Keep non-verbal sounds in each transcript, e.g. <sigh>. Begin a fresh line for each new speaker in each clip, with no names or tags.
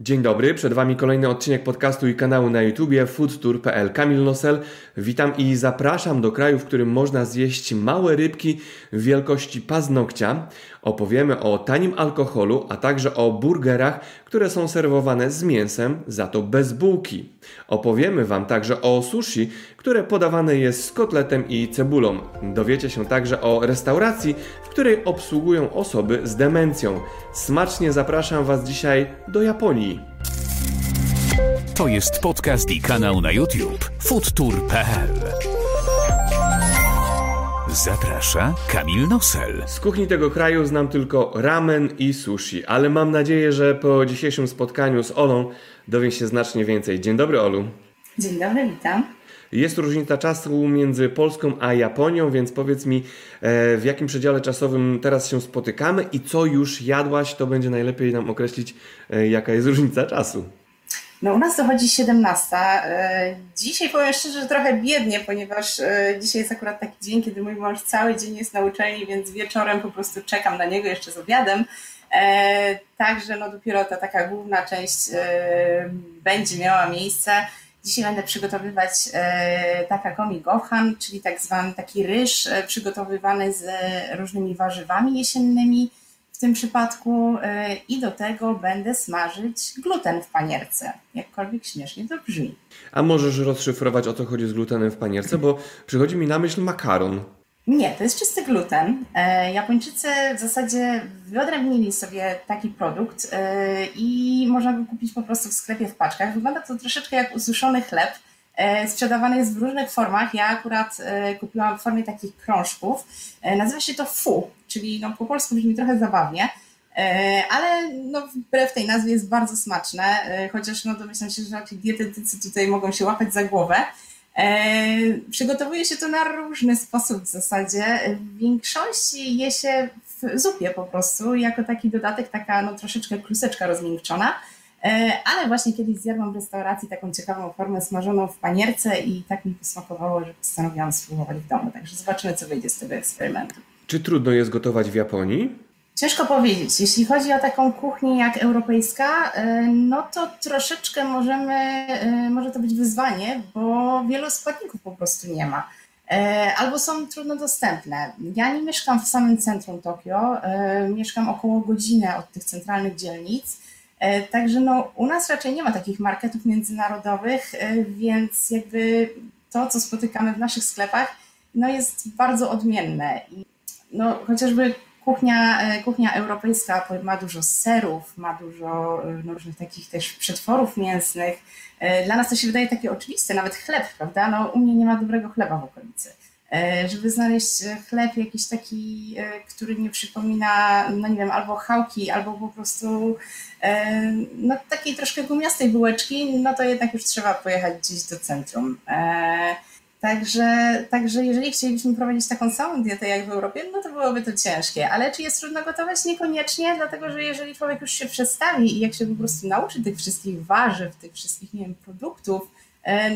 Dzień dobry, przed Wami kolejny odcinek podcastu i kanału na YouTubie foodtour.pl. Kamil Nosel, witam i zapraszam do kraju, w którym można zjeść małe rybki wielkości paznokcia. Opowiemy o tanim alkoholu, a także o burgerach, które są serwowane z mięsem, za to bez bułki. Opowiemy Wam także o sushi, które podawane jest z kotletem i cebulą. Dowiecie się także o restauracji, w której obsługują osoby z demencją. Smacznie zapraszam Was dzisiaj do Japonii.
To jest podcast i kanał na YouTube foodtour.pl Zaprasza Kamil Nosel.
Z kuchni tego kraju znam tylko ramen i sushi, ale mam nadzieję, że po dzisiejszym spotkaniu z Olą dowiem się znacznie więcej. Dzień dobry, Olu.
Dzień dobry, witam.
Jest różnica czasu między Polską a Japonią, więc powiedz mi, e, w jakim przedziale czasowym teraz się spotykamy i co już jadłaś, to będzie najlepiej nam określić, e, jaka jest <laughs> różnica czasu.
No u nas dochodzi 17. E, dzisiaj powiem szczerze, że trochę biednie, ponieważ dzisiaj jest akurat taki dzień, kiedy mój mąż cały dzień jest na uczelni, więc wieczorem po prostu czekam na niego jeszcze z obiadem. Także no dopiero ta taka główna część będzie miała miejsce. Dzisiaj będę przygotowywać e, takakomi gohan, czyli tak zwany taki ryż e, przygotowywany z różnymi warzywami jesiennymi w tym przypadku e, i do tego będę smażyć gluten w panierce, jakkolwiek śmiesznie to brzmi.
A możesz rozszyfrować o co chodzi z glutenem w panierce, bo przychodzi mi na myśl makaron.
Nie, to jest czysty gluten. E, Japończycy w zasadzie wyodrębnili sobie taki produkt e, i można go kupić po prostu w sklepie w paczkach. Wygląda to troszeczkę jak ususzony chleb. E, sprzedawany jest w różnych formach. Ja akurat kupiłam w formie takich krążków. Nazywa się to fu, czyli no, po polsku brzmi trochę zabawnie, ale no, wbrew tej nazwie jest bardzo smaczne, chociaż no, domyślam się, że raczej dietetycy tutaj mogą się łapać za głowę. E, przygotowuje się to na różny sposób w zasadzie. W większości je się w zupie po prostu, jako taki dodatek, taka no, troszeczkę kluseczka rozmiękczona. E, ale właśnie kiedyś zjadłam w restauracji taką ciekawą formę smażoną w panierce i tak mi posmakowało, że postanowiłam spróbować w domu. Także zobaczymy, co wyjdzie z tego eksperymentu.
Czy trudno jest gotować w Japonii?
Ciężko powiedzieć. Jeśli chodzi o taką kuchnię jak europejska, e, no to troszeczkę możemy, e, może to być wyzwanie, bo wielu składników po prostu nie ma. Albo są trudno dostępne. Ja nie mieszkam w samym centrum Tokio, mieszkam około godziny od tych centralnych dzielnic, także no, u nas raczej nie ma takich marketów międzynarodowych, więc jakby to, co spotykamy w naszych sklepach, no jest bardzo odmienne. I no, chociażby Kuchnia, e, kuchnia europejska ma dużo serów, ma dużo e, no, różnych takich też przetworów mięsnych. E, dla nas to się wydaje takie oczywiste, nawet chleb, prawda? No, u mnie nie ma dobrego chleba w okolicy. Żeby znaleźć chleb jakiś taki, który nie przypomina, no nie wiem, albo chałki, albo po prostu no, takiej troszkę gumiastej bułeczki, no to jednak już trzeba pojechać gdzieś do centrum. Także, także jeżeli chcielibyśmy prowadzić taką samą dietę jak w Europie, no to byłoby to ciężkie. Ale czy jest trudno gotować? Niekoniecznie, dlatego że jeżeli człowiek już się przestawi i jak się po prostu nauczy tych wszystkich warzyw, tych wszystkich, nie wiem, produktów, e,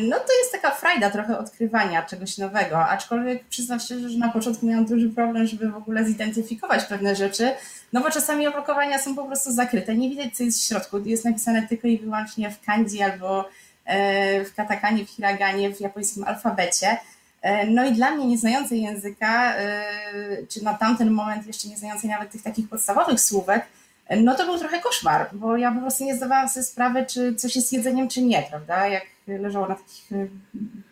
no to jest taka frajda trochę odkrywania czegoś nowego, aczkolwiek przyznam szczerze, że na początku miałam duży problem, żeby w ogóle zidentyfikować pewne rzeczy, no bo czasami opakowania są po prostu zakryte, nie widać co jest w środku, jest napisane tylko i wyłącznie w kanji albo E, w katakanie, w hiraganie, w japońskim alfabecie. E, no i dla mnie nieznającej języka, e, czy na tamten moment jeszcze nie znającej nawet tych takich podstawowych słówek, no to był trochę koszmar, bo ja po prostu nie zdawałam sobie sprawy, czy coś jest jedzeniem, czy nie, prawda? Jak leżało na takich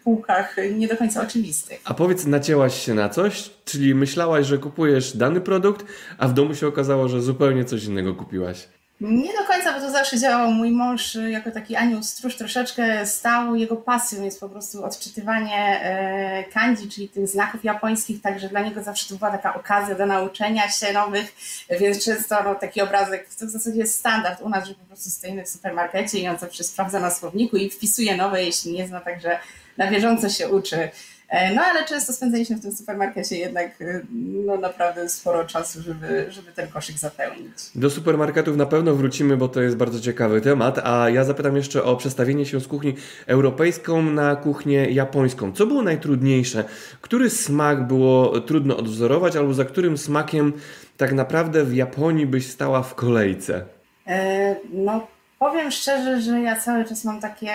półkach nie do końca oczywistych.
A powiedz, nacięłaś się na coś? Czyli myślałaś, że kupujesz dany produkt, a w domu się okazało, że zupełnie coś innego kupiłaś?
Nie do końca, bo to zawsze działał. Mój mąż y, jako taki anioł stróż troszeczkę stał. Jego pasją jest po prostu odczytywanie e, kanji, czyli tych znaków japońskich, także dla niego zawsze to była taka okazja do nauczenia się nowych, więc często no, taki obrazek, to w zasadzie jest standard u nas, że po prostu stoimy w supermarkecie i on zawsze sprawdza na słowniku i wpisuje nowe, jeśli nie zna, także na bieżąco się uczy. E, no ale często spędzaliśmy w tym supermarkecie jednak e, no, naprawdę sporo czasu, żeby, żeby ten koszyk zapełnić.
Do supermarketów na pewno wrócimy, bo to jest bardzo ciekawy temat, a ja zapytam jeszcze o przestawienie się z kuchni europejską na kuchnię japońską. Co było najtrudniejsze? Który smak było trudno odwzorować, albo za którym smakiem tak naprawdę w Japonii byś stała w kolejce?
E, no powiem szczerze, że ja cały czas mam takie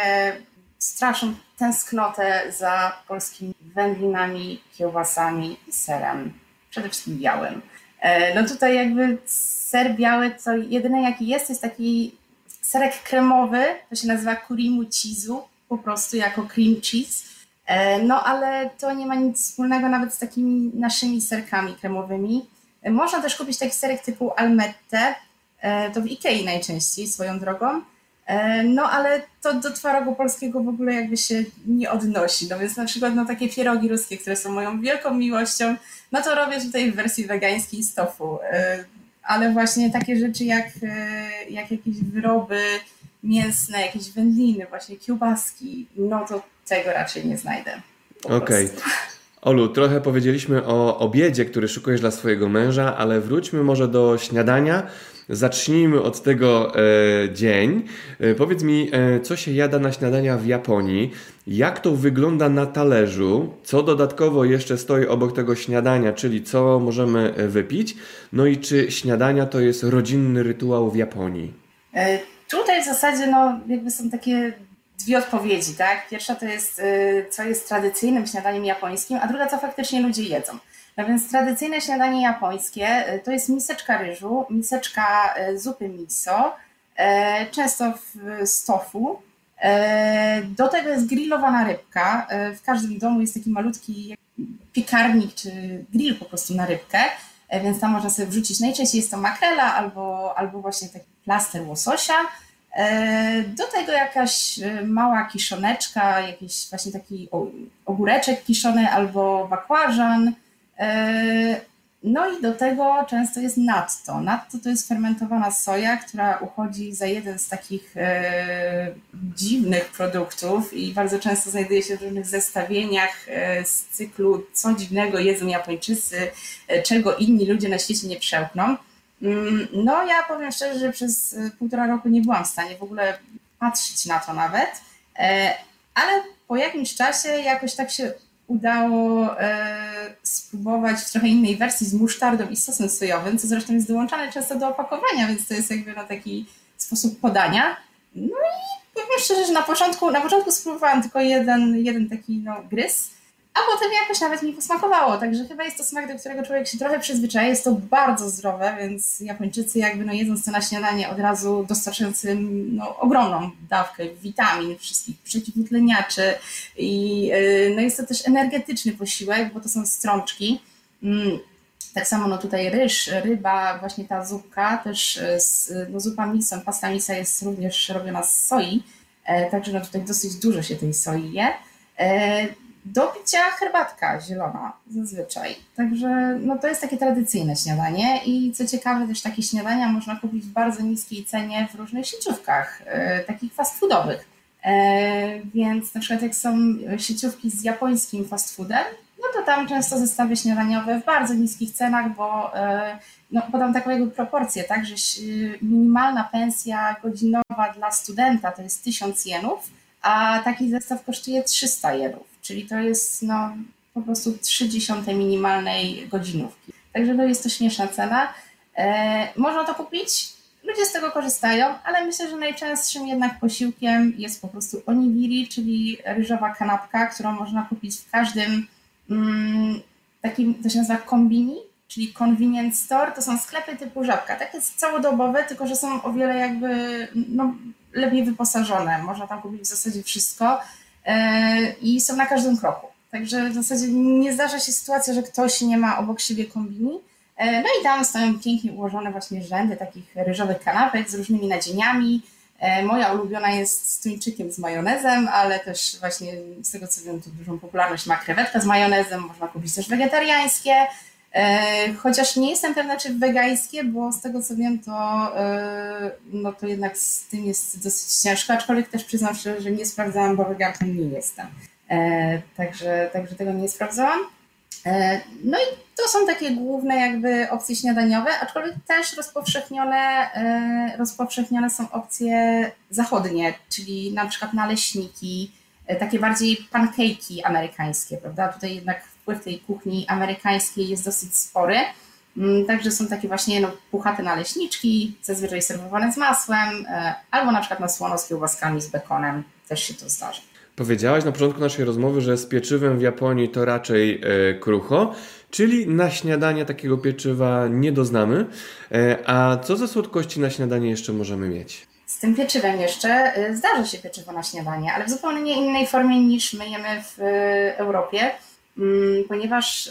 straszną tęsknotę za polskimi wędlinami, kiełbasami i serem. Przede wszystkim białym. E, no tutaj jakby ser biały, to jedyne jaki jest, to jest taki serek kremowy, to się nazywa kurimu cheese'u, po prostu jako cream cheese. E, no ale to nie ma nic wspólnego nawet z takimi naszymi serkami kremowymi. E, można też kupić taki serek typu almette, to w Ikei najczęściej swoją drogą. No ale to do twarogu polskiego w ogóle jakby się nie odnosi. No więc na przykład no, takie pierogi ruskie, które są moją wielką miłością, no to robię tutaj w wersji wegańskiej z tofu ale właśnie takie rzeczy jak, e, jak jakieś wyroby mięsne, jakieś wędliny, właśnie kiełbaski, no to tego raczej nie znajdę.
Okej. Okay. Olu, trochę powiedzieliśmy o obiedzie, który szykujesz dla swojego męża, ale wróćmy może do śniadania. Zacznijmy od tego e, dzień. E, powiedz mi, e, co się jada na śniadania w Japonii? Jak to wygląda na talerzu? Co dodatkowo jeszcze stoi obok tego śniadania, czyli co możemy e, wypić? No i czy śniadania to jest rodzinny rytuał w Japonii?
E, tutaj w zasadzie no, jakby są takie dwie odpowiedzi, tak? Pierwsza to jest, e, co jest tradycyjnym śniadaniem japońskim, a druga, co faktycznie ludzie jedzą. No więc tradycyjne śniadanie japońskie e, to jest miseczka ryżu, miseczka e, zupy miso, często z tofu. Do tego jest grillowana rybka. W każdym domu jest taki malutki piekarnik czy grill po prostu na rybkę, więc tam można sobie wrzucić. Najczęściej jest to makrela albo, albo właśnie taki plaster łososia. Do tego jakaś mała kiszoneczka, jakiś właśnie taki ogóreczek kiszony albo bakłażan E, no i do tego często jest natto. Natto to jest fermentowana soja, która uchodzi za jeden z takich e, dziwnych produktów i bardzo często znajduje się w różnych zestawieniach e, z cyklu co dziwnego jedzą Japończycy, e, czego inni ludzie na świecie nie przełkną. Mm, no ja powiem szczerze, że przez e, półtora roku nie byłam w stanie w ogóle patrzeć na to nawet, e, ale po jakimś czasie jakoś tak się udało e, spróbować w trochę innej wersji z musztardą i sosem sojowym, co zresztą jest dołączane często do opakowania, więc to jest jakby na taki sposób podania. No i powiem szczerze, że na początku, na początku spróbowałam tylko jeden, jeden taki no, gryz, a potem jakoś nawet mi posmakowało, także chyba jest to smak, do którego człowiek się trochę przyzwyczaja. Jest to bardzo zdrowe, więc Japończycy jakby no jedząc to na śniadanie od razu dostarczający no, ogromną dawkę witamin, wszystkich przeciwutleniaczy i yy, no jest to też energetyczny posiłek, bo to są strączki. Mm, tak samo no tutaj ryż, ryba, właśnie ta zupka, też y, no zupa miso, pasta miso jest również robiona z soi, e, także no tutaj dosyć dużo się tej soi je. Do picia herbatka zielona zazwyczaj. Także no to jest takie tradycyjne śniadanie i co ciekawe też takie śniadania można kupić w bardzo niskiej cenie w różnych sieciówkach, e, takich fast foodowych. E, więc na przykład jak są sieciówki z japońskim fast foodem, no to tam często zestawy śniadaniowe w bardzo niskich cenach, bo e, no, podam taką jakby proporcję, tak, że minimalna pensja godzinowa dla studenta to jest 1000 jenów, a taki zestaw kosztuje 300 jenów czyli to jest no, po prostu 30 minimalnej godzinówki. Także no, jest to śmieszna cena. E, można to kupić, ludzie z tego korzystają, ale myślę, że najczęstszym jednak posiłkiem jest po prostu onigiri, czyli ryżowa kanapka, którą można kupić w każdym mm, takim, to się nazywa kombini, czyli convenience store, to są sklepy typu żabka, takie całodobowe, tylko że są o wiele jakby no, lepiej wyposażone. Można tam kupić w zasadzie wszystko. I są na każdym kroku. Także w zasadzie nie zdarza się sytuacja, że ktoś nie ma obok siebie kombini. E, no i tam stoją pięknie ułożone właśnie rzędy takich ryżowych kanapek z różnymi nadzieniami. E, moja ulubiona jest z tuńczykiem z majonezem, ale też właśnie z tego co wiem, to dużą popularność ma krewetka z majonezem, można kupić też wegetariańskie. Chociaż nie jestem pewna, czy wegańskie, bo z tego co wiem, to, no to jednak z tym jest dosyć ciężko, aczkolwiek też przyznam szczerze, że nie sprawdzałam, bo weganką nie jestem. Także, także tego nie sprawdzałam. No i to są takie główne jakby opcje śniadaniowe, aczkolwiek też rozpowszechnione, rozpowszechnione są opcje zachodnie, czyli na przykład naleśniki, takie bardziej pancake'i amerykańskie, prawda? Tutaj jednak wpływ tej kuchni amerykańskiej jest dosyć spory. Mm, także są takie właśnie no, puchate naleśniczki, zazwyczaj serwowane z masłem, e, albo na przykład na słono z kiełbaskami, z bekonem, też się to zdarza.
Powiedziałaś na początku naszej rozmowy, że z pieczywem w Japonii to raczej e, krucho, czyli na śniadanie takiego pieczywa nie doznamy. E, a co za słodkości na śniadanie jeszcze możemy mieć?
Z tym pieczywem jeszcze zdarza się pieczywo na śniadanie, ale w zupełnie innej formie niż my jemy w Europie, ponieważ e,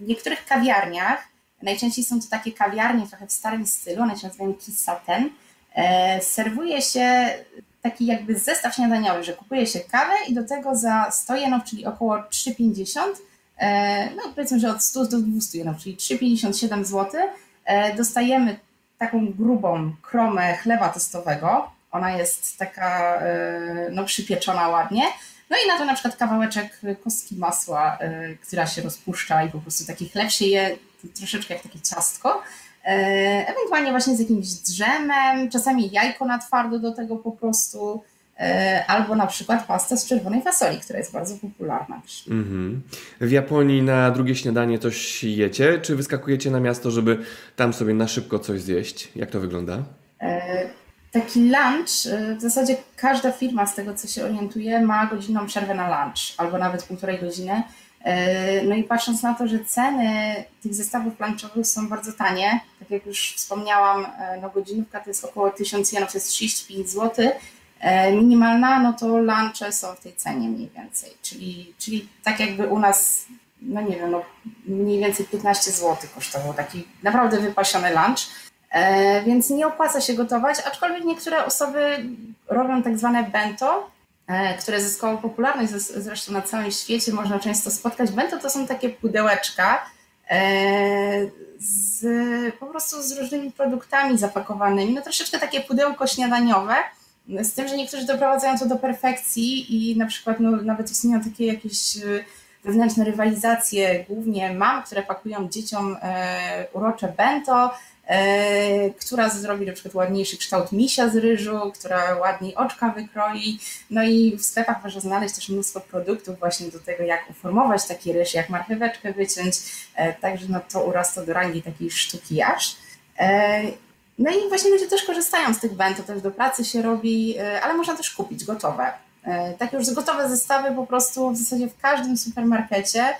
w niektórych kawiarniach, najczęściej są to takie kawiarnie trochę w starym stylu, one się nazywają kisaten, e, serwuje się taki jakby zestaw śniadaniowy, że kupuje się kawę i do tego za 100 jenów, czyli około 3,50, e, no powiedzmy, że od 100 do 200 jenów, czyli 3,57 zł, dostajemy taką grubą kromę chleba tostowego. Ona jest taka no, przypieczona ładnie. No i na to na przykład kawałeczek kostki masła, która się rozpuszcza i po prostu taki chleb się je troszeczkę jak takie ciastko. E, ewentualnie właśnie z jakimś drzemem, czasami jajko na twardo do tego po prostu, e, albo na przykład pasta z czerwonej fasoli, która jest bardzo popularna.
Mm-hmm. W Japonii na drugie śniadanie coś jecie, czy wyskakujecie na miasto, żeby tam sobie na szybko coś zjeść? Jak to wygląda?
E, taki lunch, w zasadzie każda firma z tego co się orientuje ma godzinną przerwę na lunch, albo nawet półtorej godziny. E, no i patrząc na to, że ceny tych zestawów lunchowych są bardzo tanie, tak jak już wspomniałam, e, no godzinówka to jest około 1000 jenów, to jest 35 zł, minimalna, no to lunche są w tej cenie mniej więcej, czyli, czyli tak jakby u nas, no nie wiem, no mniej więcej 15 zł kosztował taki naprawdę wypasiony lunch, więc nie opłaca się gotować, aczkolwiek niektóre osoby robią tak zwane bento, E, które zyskało popularność zresztą na całym świecie, można często spotkać. Bento to są takie pudełeczka e, z, po prostu z różnymi produktami zapakowanymi, no troszeczkę takie pudełko śniadaniowe, z tym, że niektórzy doprowadzają to do perfekcji i na przykład no, nawet istnieją takie jakieś e, wewnętrzne rywalizacje, głównie mam, które pakują dzieciom urocze bento, E, która zrobi na przykład ładniejszy kształt misia z ryżu, która ładniej oczka wykroi. No i w sklepach można znaleźć też mnóstwo produktów właśnie do tego, jak uformować taki ryż, jak marcheweczkę wyciąć. E, także no to urasta do rangi takiej sztuki aż. E, no i właśnie ludzie też korzystają z tych bento, też do pracy się robi, ale można też kupić gotowe. Takie już gotowe zestawy po prostu w zasadzie w każdym supermarkecie E,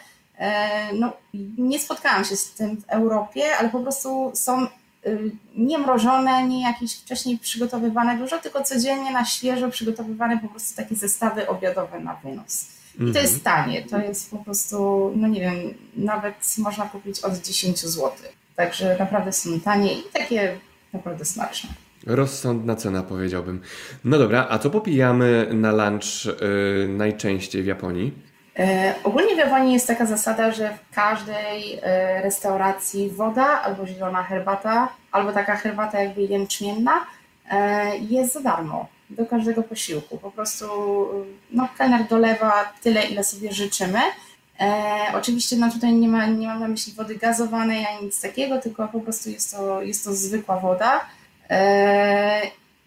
no, nie spotkałam się z tym w Europie, ale po prostu są y, nie mrożone, nie jakieś wcześniej przygotowywane dużo, tylko codziennie na świeżo przygotowywane po prostu takie zestawy obiadowe na wynos. I to jest mhm. tanie, to jest po prostu, no nie wiem, nawet można kupić od 10 zł. Także naprawdę są tanie i takie naprawdę smaczne.
Rozsądna cena, powiedziałbym. No dobra, a co popijamy na lunch yy, najczęściej w Japonii?
E, ogólnie w Japonii jest taka zasada, że w każdej e, restauracji woda albo zielona herbata, albo taka herbata jakby jęczmienna e, jest za darmo do każdego posiłku. Po prostu no, kelner dolewa tyle, ile sobie życzymy. E, oczywiście no, tutaj nie, ma, nie mam na myśli wody gazowanej ani nic takiego, tylko po prostu jest to, jest to zwykła woda. E,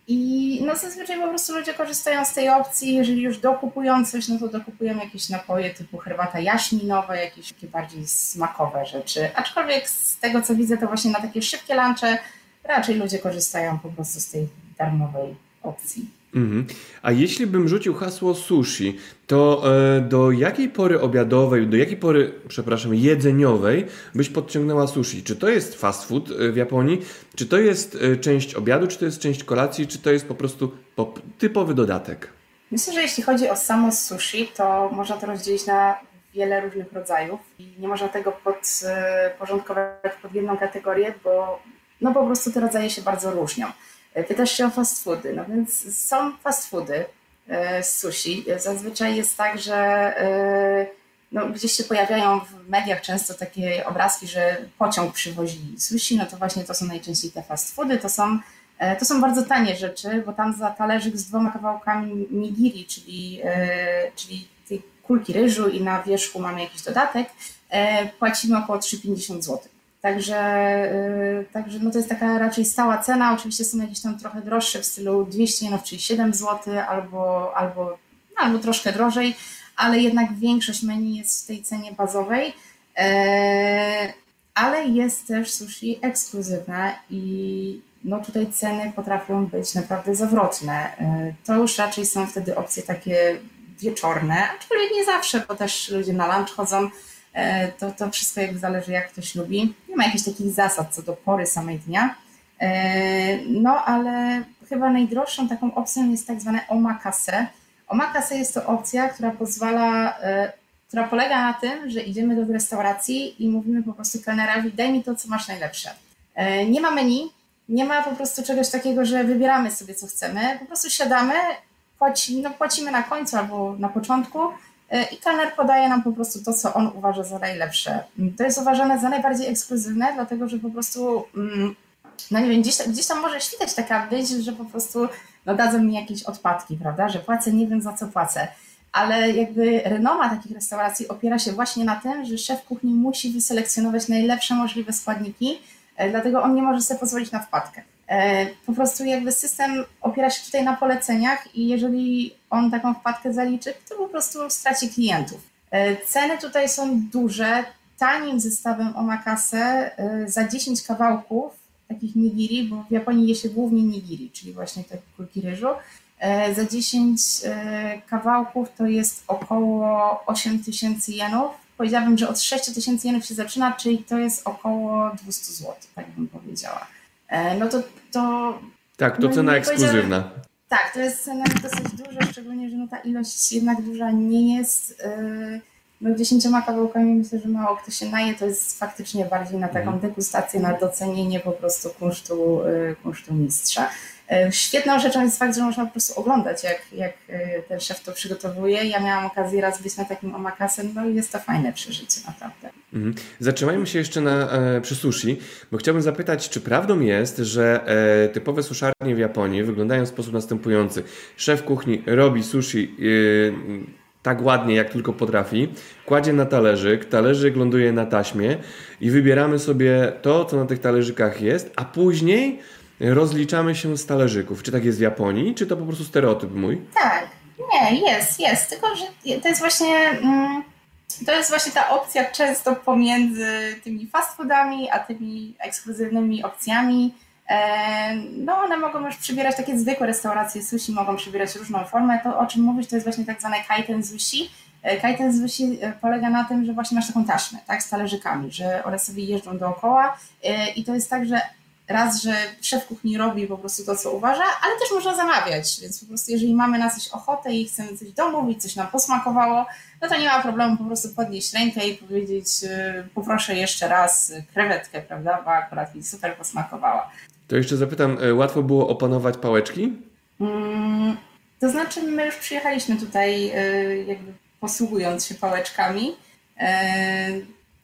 i no zazwyczaj po prostu ludzie korzystają z tej opcji, jeżeli już dokupują coś, no to dokupujemy jakieś napoje typu herbata jaśminowa, jakieś takie bardziej smakowe rzeczy. Aczkolwiek z tego co widzę, to właśnie na takie szybkie lunche raczej ludzie korzystają po prostu z tej darmowej opcji.
Mhm. A jeśli bym rzucił hasło sushi, to e, do jakiej pory obiadowej, do jakiej pory, przepraszam, jedzeniowej byś podciągnęła sushi? Czy to jest fast food e, w Japonii? Czy to jest e, część obiadu, czy to jest część kolacji, czy to jest po prostu typowy dodatek?
Myślę, że jeśli chodzi o samo sushi, to można to rozdzielić na wiele różnych rodzajów i nie można tego podporządkować pod jedną kategorię, bo no po prostu te rodzaje się bardzo różnią. Pytasz się o fast foody, no więc są fast foody e, z sushi. Zazwyczaj jest tak, że e, no, gdzieś się pojawiają w mediach często takie obrazki, że pociąg przywozi sushi, no to właśnie to są najczęściej te fast foody, to są, e, to są bardzo tanie rzeczy, bo tam za talerzyk z dwoma kawałkami nigiri, czyli, czyli tej kulki ryżu i na wierzchu mamy jakiś dodatek, płacimy około 3,50 zł. Także, y, także no to jest taka raczej stała cena. Oczywiście są jakieś tam trochę droższe w stylu 200 jenów, czyli 7 zł, albo, albo, no, albo troszkę drożej, ale jednak większość menu jest w tej cenie bazowej. E, ale jest też sushi ekskluzywne i no tutaj ceny potrafią być naprawdę zawrotne. To już raczej są wtedy opcje takie wieczorne, aczkolwiek nie zawsze, bo też ludzie na lunch chodzą. To, to wszystko jakby zależy, jak ktoś lubi. Nie ma jakichś takich zasad co do pory samej dnia. No ale chyba najdroższą taką opcją jest tak zwane omakase. Omakase jest to opcja, która pozwala, e, która polega na tym, że idziemy do restauracji i mówimy po prostu kelnerowi, daj mi to, co masz najlepsze. E, nie ma menu, nie ma po prostu czegoś takiego, że wybieramy sobie, co chcemy. Po prostu siadamy, płaci, no, płacimy na końcu albo na początku e, i kelner podaje nam po prostu to, co on uważa za najlepsze. To jest uważane za najbardziej ekskluzywne, dlatego że po prostu mm, no nie wiem, gdzieś, gdzieś tam może świtać taka myśl, że po prostu no dadzą mi jakieś odpadki, prawda, że płacę, nie wiem za co płacę. Ale jakby renoma takich restauracji opiera się właśnie na tym, że szef kuchni musi wyselekcjonować najlepsze możliwe składniki, e, dlatego on nie może sobie pozwolić na wpadkę. E, po prostu jakby system opiera się tutaj na poleceniach i jeżeli on taką wpadkę zaliczy, to po prostu straci klientów. E, ceny tutaj są duże. Tanim zestawem omakase za 10 kawałków takich nigiri, bo w Japonii je się głównie nigiri, czyli właśnie te kulki ryżu. E, za 10 e, kawałków to jest około 8 tysięcy jenów. Powiedziałabym, że od 6 tysięcy jenów się zaczyna, czyli to jest około 200 zł, tak bym powiedziała. E, no to. to
tak, to no cena ekskluzywna.
Tak, to jest cena dosyć duża, szczególnie, że no ta ilość jednak duża nie jest. Yy, no dziesięcioma kawałkami myślę, że mało kto się naje, to jest faktycznie bardziej na taką mhm. degustację, na docenienie po prostu kunsztu, y, kunsztu mistrza. Y, świetną rzeczą jest fakt, że można po prostu oglądać, jak, jak y, ten szef to przygotowuje. Ja miałam okazję raz być na takim omakasem, no i jest to fajne przeżycie, naprawdę.
Mhm. Zatrzymajmy się jeszcze na, e, przy sushi, bo chciałbym zapytać, czy prawdą jest, że e, typowe suszarnie w Japonii wyglądają w sposób następujący. Szef kuchni robi sushi e, tak ładnie, jak tylko potrafi, kładzie na talerzyk, talerzyk ląduje na taśmie i wybieramy sobie to, co na tych talerzykach jest, a później rozliczamy się z talerzyków. Czy tak jest w Japonii, czy to po prostu stereotyp mój?
Tak, nie, jest, jest, tylko że to jest właśnie... Mm, to jest właśnie ta opcja często pomiędzy tymi fast foodami, a tymi ekskluzywnymi opcjami, E, no one mogą już przybierać takie zwykłe restauracje sushi, mogą przybierać różną formę. To o czym mówisz, to jest właśnie tak zwane kaiten sushi. E, kaiten sushi e, polega na tym, że właśnie masz taką taśmę, tak, z talerzykami, że one sobie jeżdżą dookoła i to jest tak, że raz, że szef kuchni robi po prostu to, co uważa, ale też można zamawiać, więc po prostu jeżeli mamy na coś ochotę i chcemy coś domówić, coś nam posmakowało, no to nie ma problemu po prostu podnieść rękę i powiedzieć poproszę jeszcze raz krewetkę, prawda, bo akurat mi super posmakowała.
To jeszcze zapytam, e, łatwo było opanować pałeczki?
Mm, to znaczy, my już przyjechaliśmy tutaj e, jakby posługując się pałeczkami.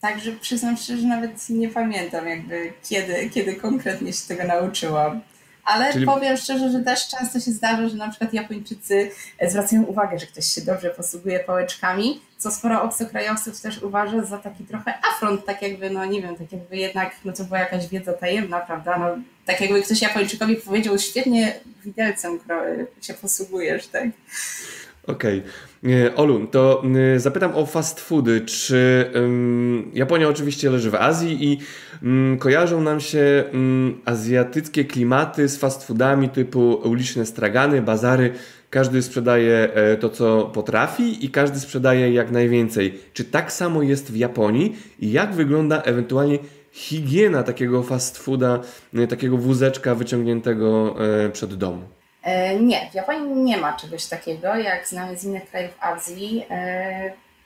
E, także przyznam szczerze, że nawet nie pamiętam jakby kiedy, kiedy konkretnie się tego nauczyłam. Ale Czyli... powiem szczerze, że też często się zdarza, że na przykład Japończycy zwracają uwagę, że ktoś się dobrze posługuje pałeczkami, co sporo obcokrajowców też uważa za taki trochę afront, tak jakby, no nie wiem, tak jakby jednak, no to była jakaś wiedza tajemna, prawda, no tak jakby ktoś Japończykowi powiedział, świetnie widelcem się posługujesz, tak?
Okej. Okay. Olu, to y, zapytam o fast foody. Czy Japonia oczywiście leży w Azji i um, kojarzą nam się um, azjatyckie klimaty z fast foodami typu uliczne stragany, bazary. Każdy sprzedaje e, to, co potrafi i każdy sprzedaje jak najwięcej. Czy tak samo jest w Japonii i jak wygląda ewentualnie higiena takiego fast fooda, e, takiego wózeczka wyciągniętego e, przed domu?
E, nie, w Japonii nie ma czegoś takiego, jak znamy z innych krajów Azji.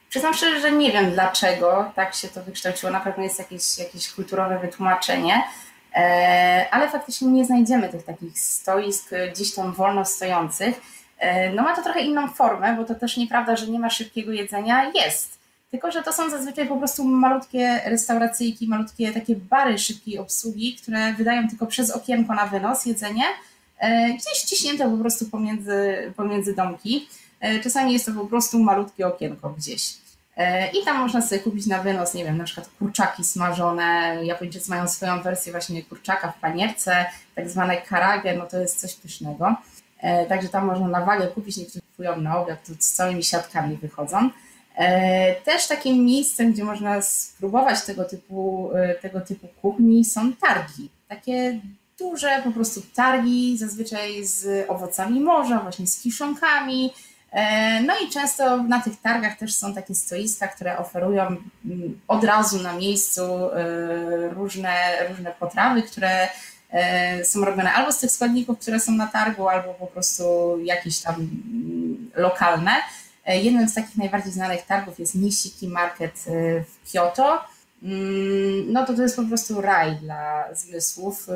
Przyznam szczerze, że nie wiem dlaczego tak się to wykształciło. Na pewno jest jakieś, jakieś kulturowe wytłumaczenie, ale faktycznie nie znajdziemy tych takich stoisk gdzieś tam wolno stojących. No ma to trochę inną formę, bo to też nieprawda, że nie ma szybkiego jedzenia. Jest. Tylko, że to są zazwyczaj po prostu malutkie restauracyjki, malutkie takie bary szybkiej obsługi, które wydają tylko przez okienko na wynos jedzenie, e, gdzieś ściśnięte po prostu pomiędzy, pomiędzy domki. E, czasami jest to po prostu malutkie okienko gdzieś. E, I tam można sobie kupić na wynos, nie wiem, na przykład kurczaki smażone. Japończycy mają swoją wersję właśnie kurczaka w panierce, tak zwane karage, no to jest coś pysznego. Także tam można na wagę kupić, niektórzy kupują na obiad, tu z całymi siatkami wychodzą. Też takim miejscem, gdzie można spróbować tego typu, tego typu kuchni są targi. Takie duże po prostu targi, zazwyczaj z owocami morza, właśnie z kiszonkami. E, no i często na tych targach też są takie stoiska, które oferują mm, od razu na miejscu e, różne, różne potrawy, które e, są robione albo z tych składników, które są na targu, albo po prostu jakieś tam mm, lokalne. Jednym z takich najbardziej znanych targów jest Nishiki Market w Kyoto no to to jest po prostu raj dla zmysłów. Y,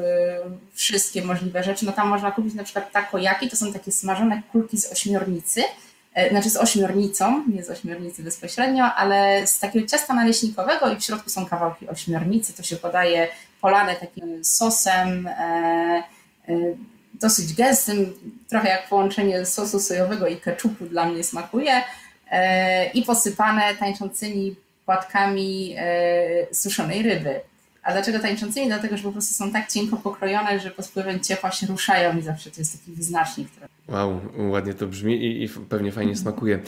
wszystkie możliwe rzeczy. No tam można kupić na przykład takojaki, to są takie smażone kulki z ośmiornicy, e, znaczy z ośmiornicą, nie z ośmiornicy bezpośrednio, ale z takiego ciasta naleśnikowego i w środku są kawałki ośmiornicy. To się podaje polane takim sosem e, e, dosyć gęstym, trochę jak połączenie sosu sojowego i keczupu dla mnie smakuje i posypane tańczącymi płatkami e, suszonej ryby. A dlaczego tańczącymi? Dlatego, że po prostu są tak cienko pokrojone, że pod wpływem ciepła się ruszają i zawsze to jest taki wyznacznik. Który...
Wow, ładnie to brzmi i, i pewnie fajnie smakuje.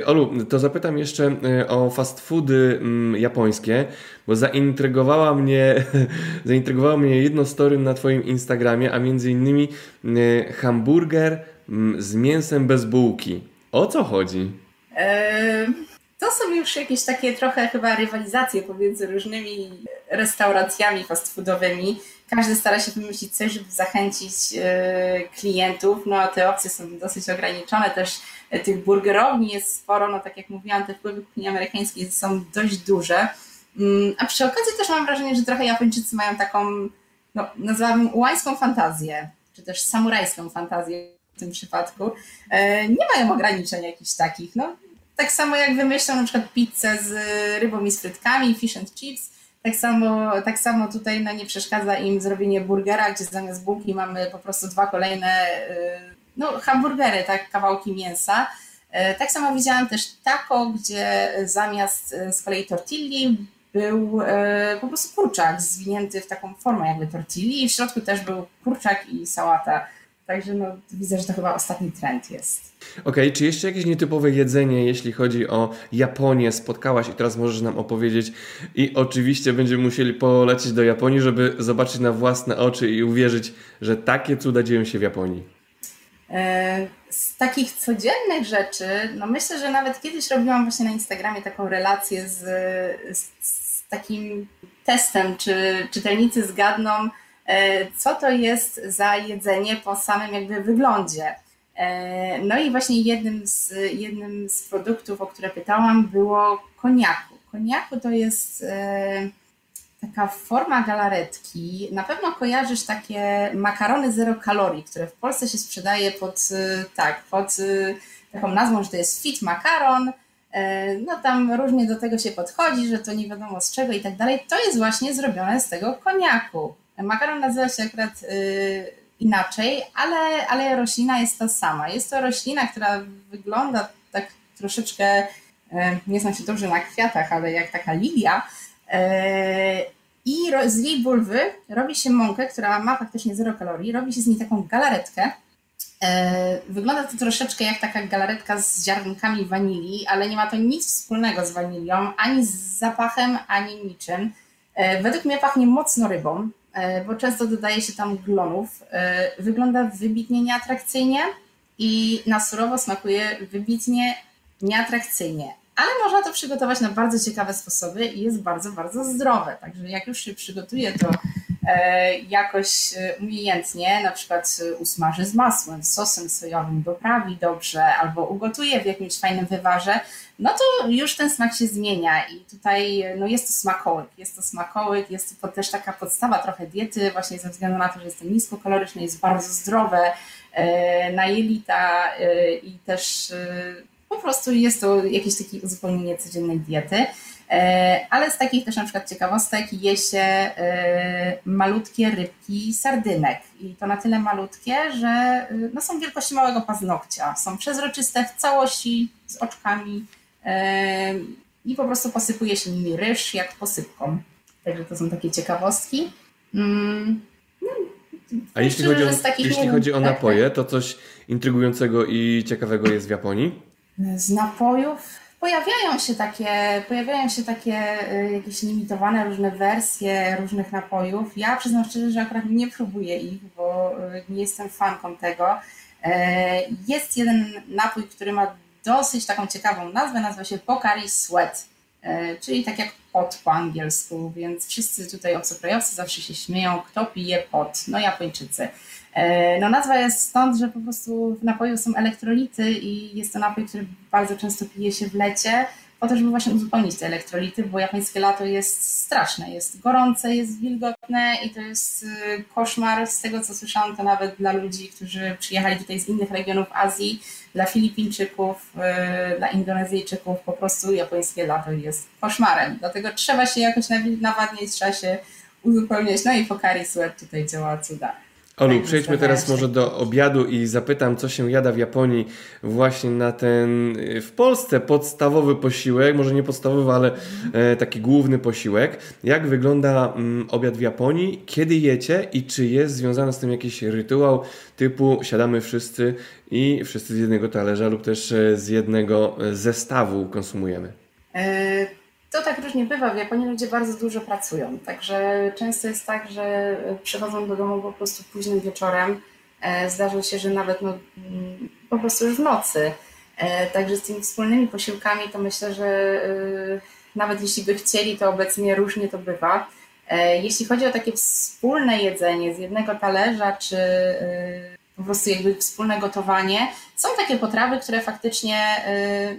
E, Olu, to zapytam jeszcze e, o fast foody mm, japońskie, bo zaintrygowała mnie, <laughs> zaintrygowało mnie jedno story na Twoim Instagramie, a między innymi e, hamburger mm, z mięsem bez bułki. O co chodzi?
To są już jakieś takie trochę chyba rywalizacje pomiędzy różnymi restauracjami fast foodowymi. Każdy stara się wymyślić coś, żeby zachęcić e, klientów. No a te opcje są dosyć ograniczone. Też e, tych burgerowni jest sporo. No tak jak mówiłam, te wpływy kuchni amerykańskiej są dość duże. Mm, a przy okazji też mam wrażenie, że trochę Japończycy mają taką, no nazwałabym ułańską fantazję, czy też samurajską fantazję w tym przypadku. E, nie mają ograniczeń jakichś takich. No, tak samo jak wymyślą na przykład pizzę z rybą i z frytkami, fish and chips, tak samo, tak samo tutaj no, nie przeszkadza im zrobienie burgera, gdzie zamiast bułki mamy po prostu dwa kolejne y, no, hamburgery, tak, kawałki mięsa. Y, tak samo widziałam też taco, gdzie zamiast y, z kolei tortilli był po prostu kurczak zwinięty w taką formę jakby tortilli i w środku też był kurczak i sałata Także no, widzę, że to chyba ostatni trend jest.
Okej, okay, czy jeszcze jakieś nietypowe jedzenie, jeśli chodzi o Japonię, spotkałaś i teraz możesz nam opowiedzieć i oczywiście będziemy musieli polecieć do Japonii, żeby zobaczyć na własne oczy i uwierzyć, że takie cuda dzieją się w Japonii.
E, z takich codziennych rzeczy, no myślę, że nawet kiedyś robiłam właśnie na Instagramie taką relację z, z, z takim testem, czy czytelnicy zgadną, co to jest za jedzenie po samym jakby wyglądzie. E, no i właśnie jednym z, jednym z produktów, o które pytałam, było koniaku. Koniaku to jest e, taka forma galaretki. Na pewno kojarzysz takie makarony zero kalorii, które w Polsce się sprzedaje pod, tak, pod taką nazwą, że to jest fit makaron. No tam różnie do tego się podchodzi, że to nie wiadomo z czego i tak dalej. To jest właśnie zrobione z tego koniaku. Makaron nazywa się akurat y, inaczej, ale, ale roślina jest ta sama. Jest to roślina, która wygląda tak troszeczkę, y, nie znam się dobrze na kwiatach, ale jak taka lilia. Y, I z jej bulwy robi się mąkę, która ma faktycznie zero kalorii, robi się z niej taką galaretkę. Wygląda to troszeczkę jak taka galaretka z ziarnkami wanilii, ale nie ma to nic wspólnego z wanilią, ani z zapachem, ani niczym. Według mnie pachnie mocno rybą, bo często dodaje się tam glonów. E, wygląda wybitnie nieatrakcyjnie i na surowo smakuje wybitnie nieatrakcyjnie. Ale można to przygotować na bardzo ciekawe sposoby i jest bardzo, bardzo zdrowe. Także jak już się przygotuje to E, jakoś e, umiejętnie, na przykład e, usmaży z masłem, z sosem sojowym, doprawi dobrze albo ugotuje w jakimś fajnym wywarze, no to już ten smak się zmienia i tutaj no jest to smakołyk, jest to smakołyk, jest to też taka podstawa trochę diety, właśnie ze względu na to, że jest to niskokaloryczne, jest bardzo zdrowe na jelita i też po prostu jest to jakieś takie uzupełnienie codziennej diety. E, ale z takich też na przykład ciekawostek je się e, malutkie rybki sardynek. I to na tyle malutkie, że e, no, są wielkości małego paznokcia. Są przezroczyste w całości, z oczkami i po prostu posypuje się nimi ryż jak posypką. Także to są takie ciekawostki. Mm,
no, A jeśli chodzi o, jeśli chodzi o napoje, to coś intrygującego i ciekawego jest w Japonii?
Z napojów Pojawiają się takie, pojawiają się takie y, jakieś limitowane różne wersje różnych napojów. Ja przyznam szczerze, że akurat nie próbuję ich, bo y, nie jestem fanką tego. E, jest jeden napój, który ma dosyć taką ciekawą nazwę, nazywa się Pocari Sweat, e, czyli tak jak pot po angielsku, więc wszyscy tutaj obcokrajowcy zawsze się śmieją, kto pije pot, no Japończycy. E, no nazwa jest stąd, że po prostu w napoju są elektrolity i jest to napój, który bardzo często pije się w lecie, po to, żeby właśnie uzupełnić te elektrolity, bo japońskie lato jest straszne, jest gorące, jest wilgotne i to jest y, koszmar. Z tego co słyszałam, to nawet dla ludzi, którzy przyjechali tutaj z innych regionów Azji, dla Filipińczyków, y, dla Indonezyjczyków, po prostu japońskie lato jest koszmarem. Dlatego trzeba się jakoś nawadniać, trzeba się uzupełniać. No i Pocari Sweat tutaj działa cuda.
Olu, przejdźmy teraz może do obiadu i zapytam, co się jada w Japonii właśnie na ten y, w Polsce podstawowy posiłek, może nie podstawowy, ale e, taki główny posiłek. Jak wygląda mm, obiad w Japonii? Kiedy jecie i czy jest związany z tym jakiś rytuał typu siadamy wszyscy i wszyscy z jednego talerza lub też e, z jednego e, zestawu konsumujemy?
To tak różnie bywa. W Japonii ludzie bardzo dużo pracują, także często jest tak, że przychodzą do domu po prostu późnym wieczorem. E, zdarza się, że nawet no, mm, po prostu już w nocy. E, także z tymi wspólnymi posiłkami to myślę, że e, nawet jeśli by chcieli, to obecnie różnie to bywa. Jeśli chodzi o takie wspólne jedzenie z jednego talerza, czy po prostu jakby wspólne gotowanie. Są takie potrawy, które faktycznie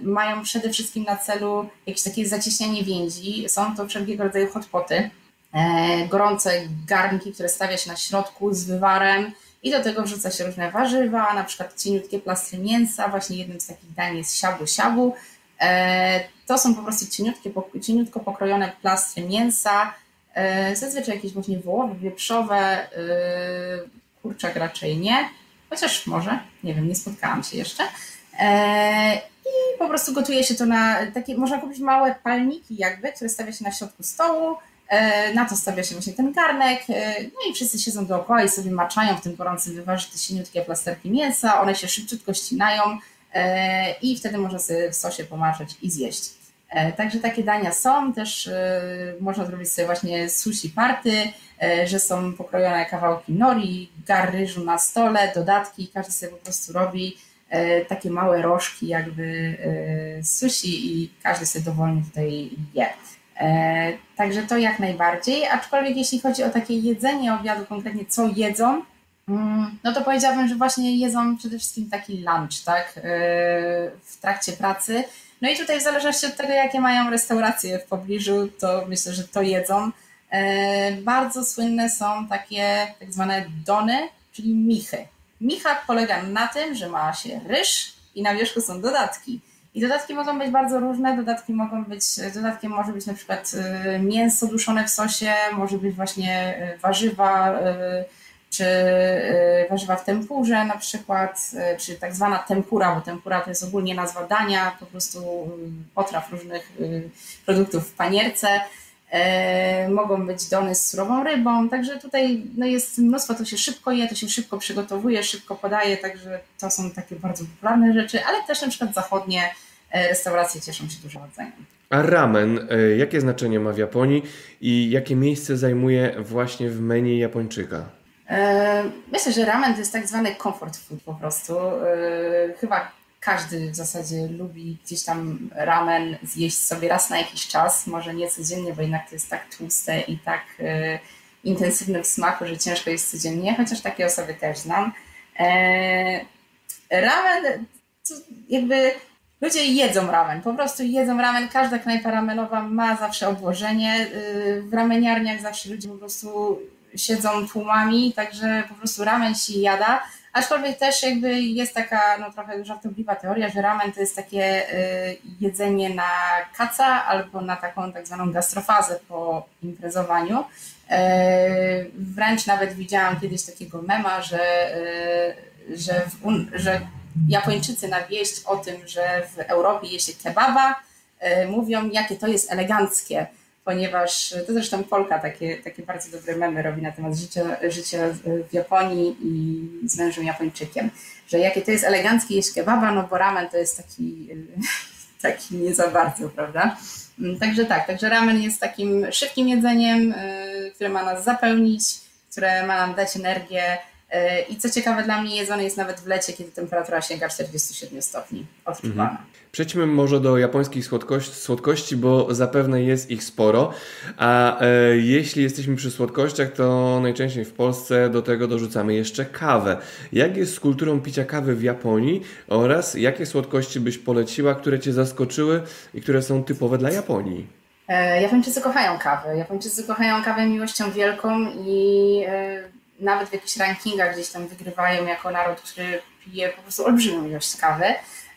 y, mają przede wszystkim na celu jakieś takie zacieśnianie więzi. Są to wszelkiego rodzaju hotpoty, e, gorące garnki, które stawia się na środku z wywarem i do tego wrzuca się różne warzywa, na przykład cieniutkie plastry mięsa. Właśnie jednym z takich dań jest siabu-siabu. E, to są po prostu cieniutkie, cieniutko pokrojone plastry mięsa, e, zazwyczaj jakieś właśnie wołowe, wieprzowe, kurczak raczej nie chociaż może, nie wiem, nie spotkałam się jeszcze. E, I po prostu gotuje się to na takie, można kupić małe palniki jakby, które stawia się na środku stołu, e, na to stawia się właśnie ten garnek, e, no i wszyscy siedzą dookoła i sobie maczają w tym gorącym wywarze te silniutkie plasterki mięsa, one się szybciutko ścinają i wtedy można sobie w sosie pomaczać i zjeść. Także takie dania są, też można zrobić sobie właśnie sushi party, E, że są pokrojone kawałki nori, gar ryżu na stole, dodatki, każdy sobie po prostu robi e, takie małe rożki jakby e, sushi i każdy sobie dowolnie tutaj je. Także to jak najbardziej, aczkolwiek jeśli chodzi o takie jedzenie obiadu, konkretnie co jedzą, mm, no to powiedziałabym, że właśnie jedzą przede wszystkim taki lunch, tak, w trakcie pracy. No i tutaj w zależności od tego, jakie mają restauracje w pobliżu, to myślę, że to jedzą. E, bardzo słynne są takie tak zwane dony, czyli michy. Micha polega na tym, że ma się ryż i na wierzchu są dodatki. I dodatki mogą być bardzo różne. Dodatki mogą być, dodatkiem może być na przykład e, mięso duszone w sosie, może być właśnie e, warzywa, czy warzywa w tempurze na przykład, czy tak zwana tempura, bo tempura to jest ogólnie nazwa dania, po prostu potraw różnych produktów w panierce. Mogą być dony z surową rybą, także tutaj no jest mnóstwo, to się szybko je, to się szybko przygotowuje, szybko podaje, także to są takie bardzo popularne rzeczy, ale też na przykład zachodnie restauracje cieszą się dużo rodzeniem.
A ramen, jakie znaczenie ma w Japonii i jakie miejsce zajmuje właśnie w menu Japończyka?
Myślę, że ramen to jest tak zwany comfort food po prostu. Chyba każdy w zasadzie lubi gdzieś tam ramen zjeść sobie raz na jakiś czas, może nie codziennie, bo jednak to jest tak tłuste i tak y, intensywne w smaku, że ciężko jest codziennie, chociaż takie osoby też znam. E, ramen, jakby ludzie jedzą ramen, po prostu jedzą ramen, każda knajpa ramenowa ma zawsze obłożenie, w rameniarniach zawsze ludzie po prostu siedzą tłumami, także po prostu ramen się jada, Aczkolwiek też jakby jest taka no, trochę żartobliwa teoria, że ramen to jest takie y, jedzenie na kaca albo na taką tak zwaną gastrofazę po imprezowaniu. Y, wręcz nawet widziałam kiedyś takiego mema, że, y, że, w, że Japończycy na wieść o tym, że w Europie je się kebaba, y, mówią jakie to jest eleganckie ponieważ to zresztą Polka takie, takie bardzo dobre memy robi na temat życia, życia w Japonii i z mężem Japończykiem, że jakie to jest eleganckie jeść kebaba, no bo ramen to jest taki <laughs> taki nie za bardzo, prawda? Mm, także tak, także ramen jest takim szybkim jedzeniem, które ma nas zapełnić, które ma nam dać energię, I co ciekawe dla mnie, jedzony jest nawet w lecie, kiedy temperatura sięga 47 stopni odczuwana. Mhm.
Przejdźmy może do japońskich słodkości, słodkości, bo zapewne jest ich sporo. A e, jeśli jesteśmy przy słodkościach, to najczęściej w Polsce do tego dorzucamy jeszcze kawę. Jak jest z kulturą picia kawy w Japonii oraz jakie słodkości byś poleciła, które Cię zaskoczyły i które są typowe dla Japonii?
E, Japończycy kochają kawę. Japończycy kochają kawę miłością wielką i e, nawet w jakichś rankingach gdzieś tam wygrywają jako naród, który pije po prostu olbrzymią ilość kawy.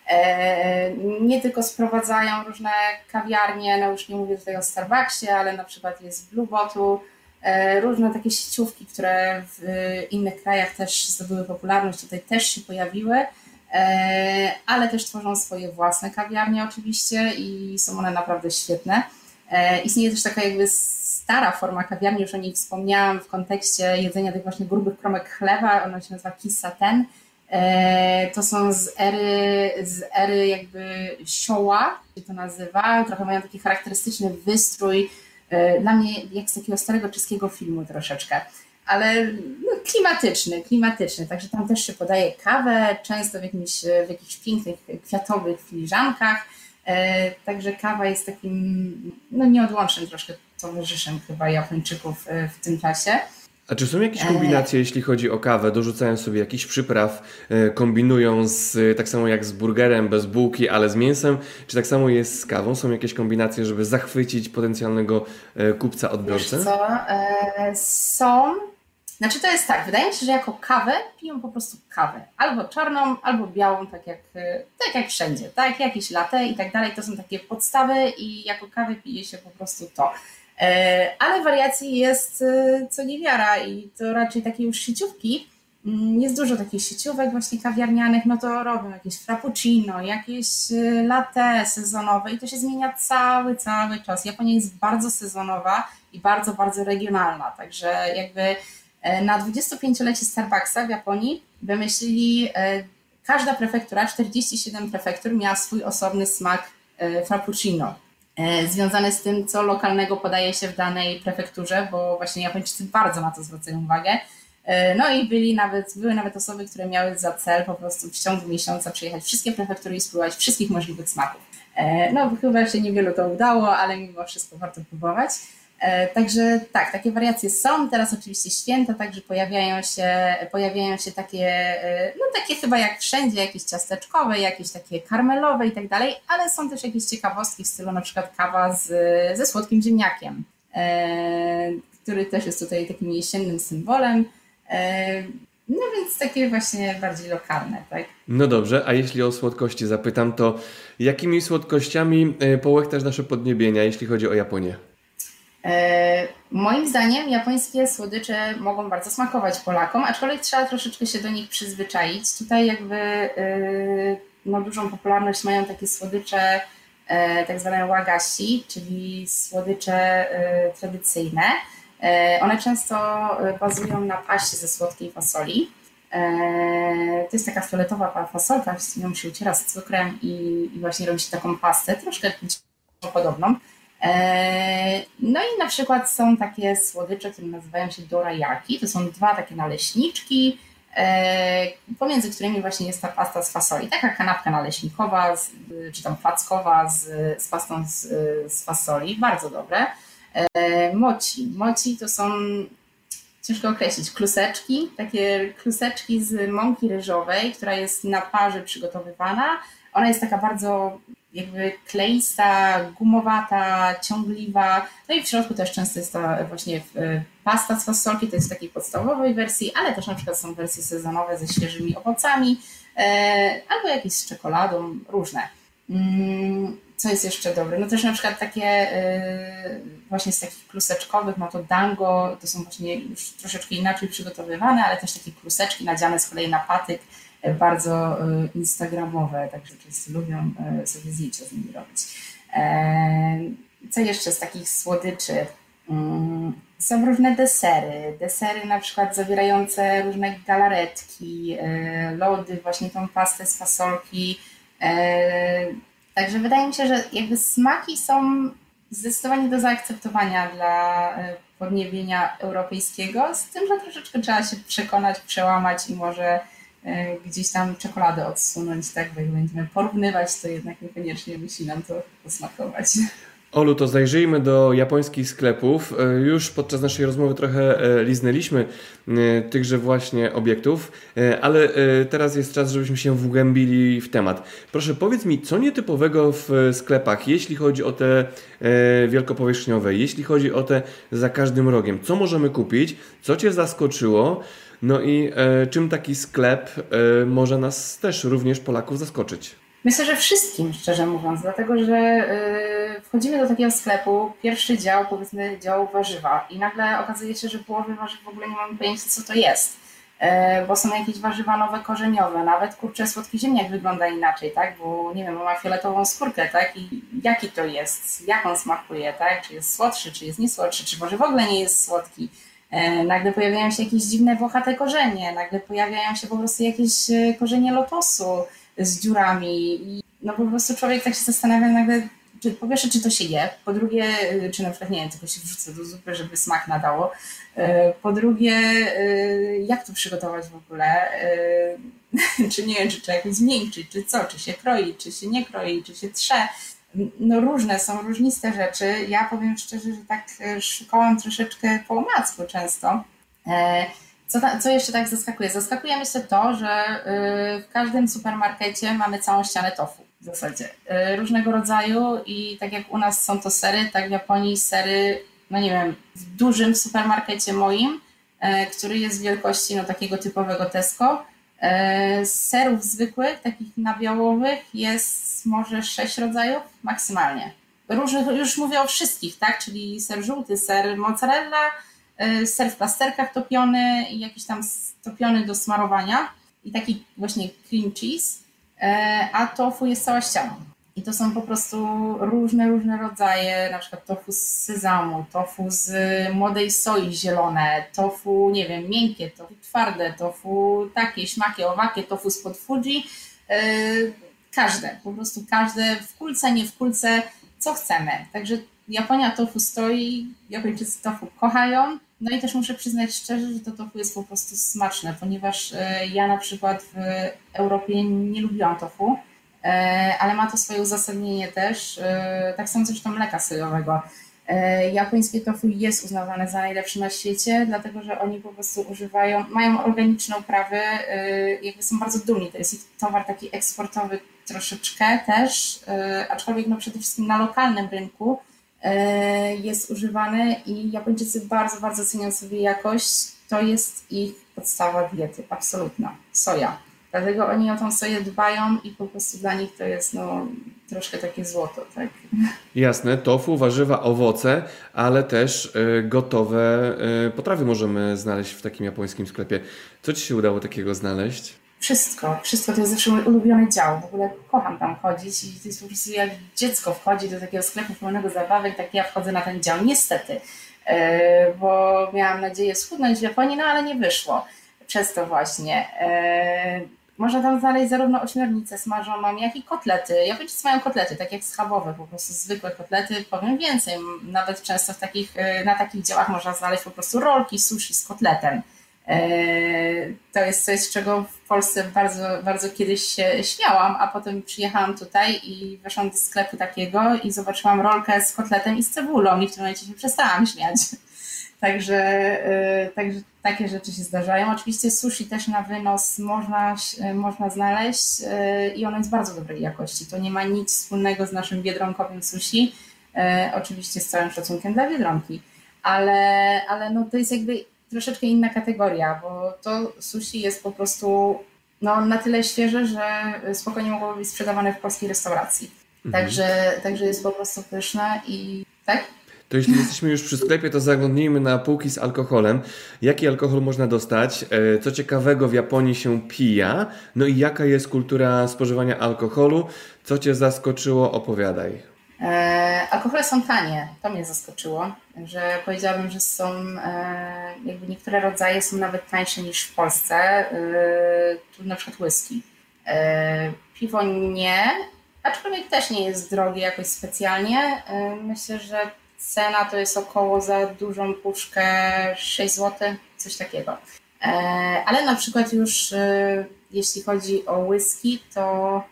E, nie tylko sprowadzają różne kawiarnie, no już nie mówię tutaj o Starbucksie, ale na przykład jest Blue Bottle, e, różne takie sieciówki, które w innych krajach też zdobyły popularność, tutaj też się pojawiły, e, ale też tworzą swoje własne kawiarnie oczywiście i są one naprawdę świetne. Istnieje też taka jakby stara forma kawiarni, już o niej wspomniałam w kontekście jedzenia tych właśnie grubych kromek chleba, ona się nazywa kisaten. E, to są z ery, z ery jakby sioła, się to nazywa, trochę mają taki charakterystyczny wystrój, e, dla mnie jak z takiego starego czeskiego filmu troszeczkę, ale no, klimatyczny, klimatyczny, także tam też się podaje kawę, często w, jakimś, w jakichś pięknych kwiatowych filiżankach, e, także kawa jest takim no, nieodłącznym troszkę towarzyszem chyba Japończyków e, w tym czasie.
A czy są jakieś kombinacje, jeśli chodzi o kawę? Dorzucają sobie jakiś przypraw, e, kombinują z, tak samo jak z burgerem, bez bułki, ale z mięsem? Czy tak samo jest z kawą? Są jakieś kombinacje, żeby zachwycić potencjalnego e, kupca, odbiorcę?
Wiesz co? są. Znaczy to jest tak, wydaje mi się, że jako kawę piją po prostu kawę. Albo czarną, albo białą, tak jak, tak jak wszędzie. Tak, jakieś latte i tak dalej. To są takie podstawy i jako kawę pije się po prostu to. E, ale wariacji jest e, co niewiara i to raczej takie już sieciówki. Mm, jest dużo takich sieciówek właśnie kawiarnianych, no to robią jakieś frappuccino, jakieś e, latte sezonowe i to się zmienia cały, cały czas. Japonia jest bardzo sezonowa i bardzo, bardzo regionalna, także jakby na 25-lecie Starbucksa w Japonii wymyślili, każda prefektura, 47 prefektur miała swój osobny smak frappuccino. E, związane z tym, co lokalnego podaje się w danej prefekturze, bo właśnie Japończycy bardzo na to zwracają uwagę. E, no i byli nawet, były nawet osoby, które miały za cel po prostu w ciągu miesiąca przejechać wszystkie prefektury i spróbować wszystkich możliwych smaków. E, no chyba się niewielu to udało, ale mimo wszystko warto próbować. E, także tak, takie wariacje są. Teraz oczywiście święta, także pojawiają się, pojawiają się takie, e, no takie chyba jak wszędzie, jakieś ciasteczkowe, jakieś takie karmelowe i tak dalej, ale są też jakieś ciekawostki w stylu na przykład kawa z, ze słodkim ziemniakiem, e, który też jest tutaj takim jesiennym symbolem. No więc takie właśnie bardziej lokalne, tak?
No dobrze, a jeśli o słodkości zapytam, to jakimi słodkościami połechtasz nasze podniebienia, jeśli chodzi o Japonię?
E, moim zdaniem japońskie słodycze mogą bardzo smakować Polakom, aczkolwiek trzeba troszeczkę się do nich przyzwyczaić. Tutaj jakby e, no, dużą popularność mają takie słodycze e, tak zwane wagashi, czyli słodycze tradycyjne. One często bazują na paście ze słodkiej fasoli. To jest taka fioletowa fasolka, nią się uciera z cukrem i, i właśnie robi się taką pastę, troszkę podobną. E, no i na przykład są takie słodycze, które nazywają się dorayaki. To są dwa takie naleśniczki, e, pomiędzy którymi właśnie jest ta pasta z fasoli. Taka kanapka naleśnikowa, czy tam plackowa z, z pastą z, z fasoli. Bardzo dobre. E, moci. Moci to są, ciężko określić, kluseczki, takie kluseczki z mąki ryżowej, która jest na parze przygotowywana. Ona jest taka bardzo jakby kleista, gumowata, ciągliwa. No i w środku też często jest ta właśnie e, pasta z fasolki, to jest w takiej podstawowej wersji, ale też na przykład są wersje sezonowe ze świeżymi owocami e, albo jakieś z czekoladą, różne. Mm, co jest jeszcze dobre? No też na przykład takie e, właśnie z takich kluseczkowych, no to dango, to są właśnie już troszeczkę inaczej przygotowywane, ale też takie kluseczki nadziane z kolei na patyk, bardzo e, instagramowe, także wszyscy lubią e, sobie zdjęcia z nimi robić. E, co jeszcze z takich słodyczy? Mm, są różne desery. Desery na przykład zawierające różne galaretki, lody, właśnie tą pastę z fasolki. Także wydaje mi się, że jakby smaki są zdecydowanie do zaakceptowania dla e, podniebienia europejskiego, z tym, że troszeczkę trzeba się przekonać, przełamać i może e, gdzieś tam czekoladę odsunąć, tak, bo jak będziemy porównywać, to jednak niekoniecznie musi nam to posmakować.
Olu, to zajrzyjmy do japońskich sklepów. E, już podczas naszej rozmowy trochę e, liznęliśmy e, tychże właśnie obiektów, ale teraz jest czas, żebyśmy się wgłębili w temat. Proszę powiedz mi, co nietypowego w sklepach, jeśli chodzi o te wielkopowierzchniowe, jeśli chodzi o te za każdym rogiem, co możemy kupić, co Cię zaskoczyło, no i czym taki sklep może nas też również Polaków zaskoczyć?
Myślę, że wszystkim, szczerze mówiąc, dlatego że yy, wchodzimy do takiego sklepu, pierwszy dział, powiedzmy dział warzywa i nagle okazuje się, że połowy warzyw w ogóle nie mamy pojęcia, co to jest, yy, bo są jakieś warzywa nowe, korzeniowe, nawet kurczę, słodki ziemniak wygląda inaczej, tak, bo nie wiem, ma fioletową skórkę, tak, i jaki to jest, jak on smakuje, tak, czy jest słodszy, czy jest niesłodszy, czy może w ogóle nie jest słodki. Yy, nagle pojawiają się jakieś dziwne włochate korzenie, nagle pojawiają się po prostu jakieś korzenie lotosu, z dziurami. I no po prostu człowiek tak się zastanawia nagle, czy, po pierwsze, czy to się je, po drugie, y, czy na przykład, nie wiem, tylko się wrzuca do zupy, żeby smak nadało, po drugie, jak to przygotować w ogóle, <laughs> czy nie wiem, czy trzeba jakoś zmiękczyć, czy co, czy się kroi, czy się nie kroi, czy się trze, no różne są, różniste rzeczy. Ja powiem szczerze, że tak szukałam troszeczkę po omacku często, co, co jeszcze tak zaskakuje? Zaskakuje myślę to, że y, w każdym supermarkecie mamy całą ścianę tofu w zasadzie. Różnego rodzaju i tak jak u nas są to sery, tak w Japonii sery, no nie wiem, w dużym supermarkecie moim, który jest wielkości no, takiego typowego Tesco, serów zwykłych, takich nabiałowych jest może sześć rodzajów maksymalnie. Różnych, już mówię o wszystkich, tak? Czyli ser żółty, ser mozzarella, E, ser w plasterkach topiony i jakiś tam topiony do smarowania i taki właśnie cream cheese, e, a tofu jest cała ściana. I to są po prostu różne, różne rodzaje, na przykład tofu z sezamu, tofu z młodej soi zielone, tofu, nie wiem, miękkie, tofu twarde, tofu takie, śmakie, owakie, tofu spod Fuji. E, każde, po prostu każde, w kulce, nie w kulce, co chcemy. Także Japonia tofu stoi, Japończycy tofu kochają, no i też muszę przyznać szczerze, że to tofu jest po prostu smaczne, ponieważ e, ja na przykład w Europie nie lubiłam tofu, ale ma to swoje uzasadnienie też, e, tak samo zresztą mleka sojowego. Japońskie tofu jest uznawane za najlepsze na świecie, dlatego że oni po prostu używają, mają organiczne uprawy, jakby są bardzo dumni. To jest ich towar taki eksportowy troszeczkę też, aczkolwiek no przede wszystkim na lokalnym rynku E, jest używany i Japończycy bardzo, bardzo cenią sobie jakość. To jest ich podstawa diety, absolutna. Soja. Dlatego oni o tą soję dbają i po prostu dla nich to jest no, troszkę takie złoto. Tak?
Jasne, tofu, warzywa, owoce, ale też y, gotowe y, potrawy możemy znaleźć w takim japońskim sklepie. Co Ci się udało takiego znaleźć?
Wszystko, wszystko to jest zawsze mój ulubiony dział. W ogóle kocham tam chodzić i to jest po prostu jak dziecko wchodzi do takiego sklepu pełnego zabawek, tak ja wchodzę na ten dział. Niestety, e, bo miałam nadzieję schudnąć w Japonii, no ale nie wyszło. Przez to właśnie. Można tam znaleźć zarówno ośmiornicę smażoną, jak i kotlety. Japończycy mają kotlety, tak jak schabowe, po prostu zwykłe kotlety. Powiem więcej, nawet często w takich, e, na takich działach można znaleźć po prostu rolki, sushi z kotletem. E, to jest coś, z czego w Polsce bardzo, bardzo kiedyś się śmiałam, a potem przyjechałam tutaj i weszłam do sklepu takiego i zobaczyłam rolkę z kotletem i z cebulą i w tym momencie się przestałam śmiać. Także, e, także takie rzeczy się zdarzają. Oczywiście sushi też na wynos można, można znaleźć e, i ono jest bardzo dobrej jakości. To nie ma nic wspólnego z naszym biedronkowym sushi. Oczywiście z całym szacunkiem dla biedronki, ale, ale no to jest jakby troszeczkę inna kategoria, bo to sushi jest po prostu no, na tyle świeże, że spokojnie mogłoby być sprzedawane w polskiej restauracji. Mhm. Także, także jest po prostu pyszne i tak?
To jeśli jesteśmy już przy sklepie, to zaglądnijmy na półki z alkoholem. Jaki alkohol można dostać? E, co ciekawego w Japonii się pija? No i jaka jest kultura spożywania alkoholu? Co Cię zaskoczyło? Opowiadaj.
E, alkohole są tanie, to mnie zaskoczyło, że powiedziałabym, że są, e, jakby niektóre rodzaje są nawet tańsze niż w Polsce, e, tu na przykład whisky. E, piwo nie, aczkolwiek też nie jest drogi jakoś specjalnie. Myślę, że cena to jest około za dużą puszkę 6 zł, coś takiego. Ale na przykład już jeśli chodzi o whisky, to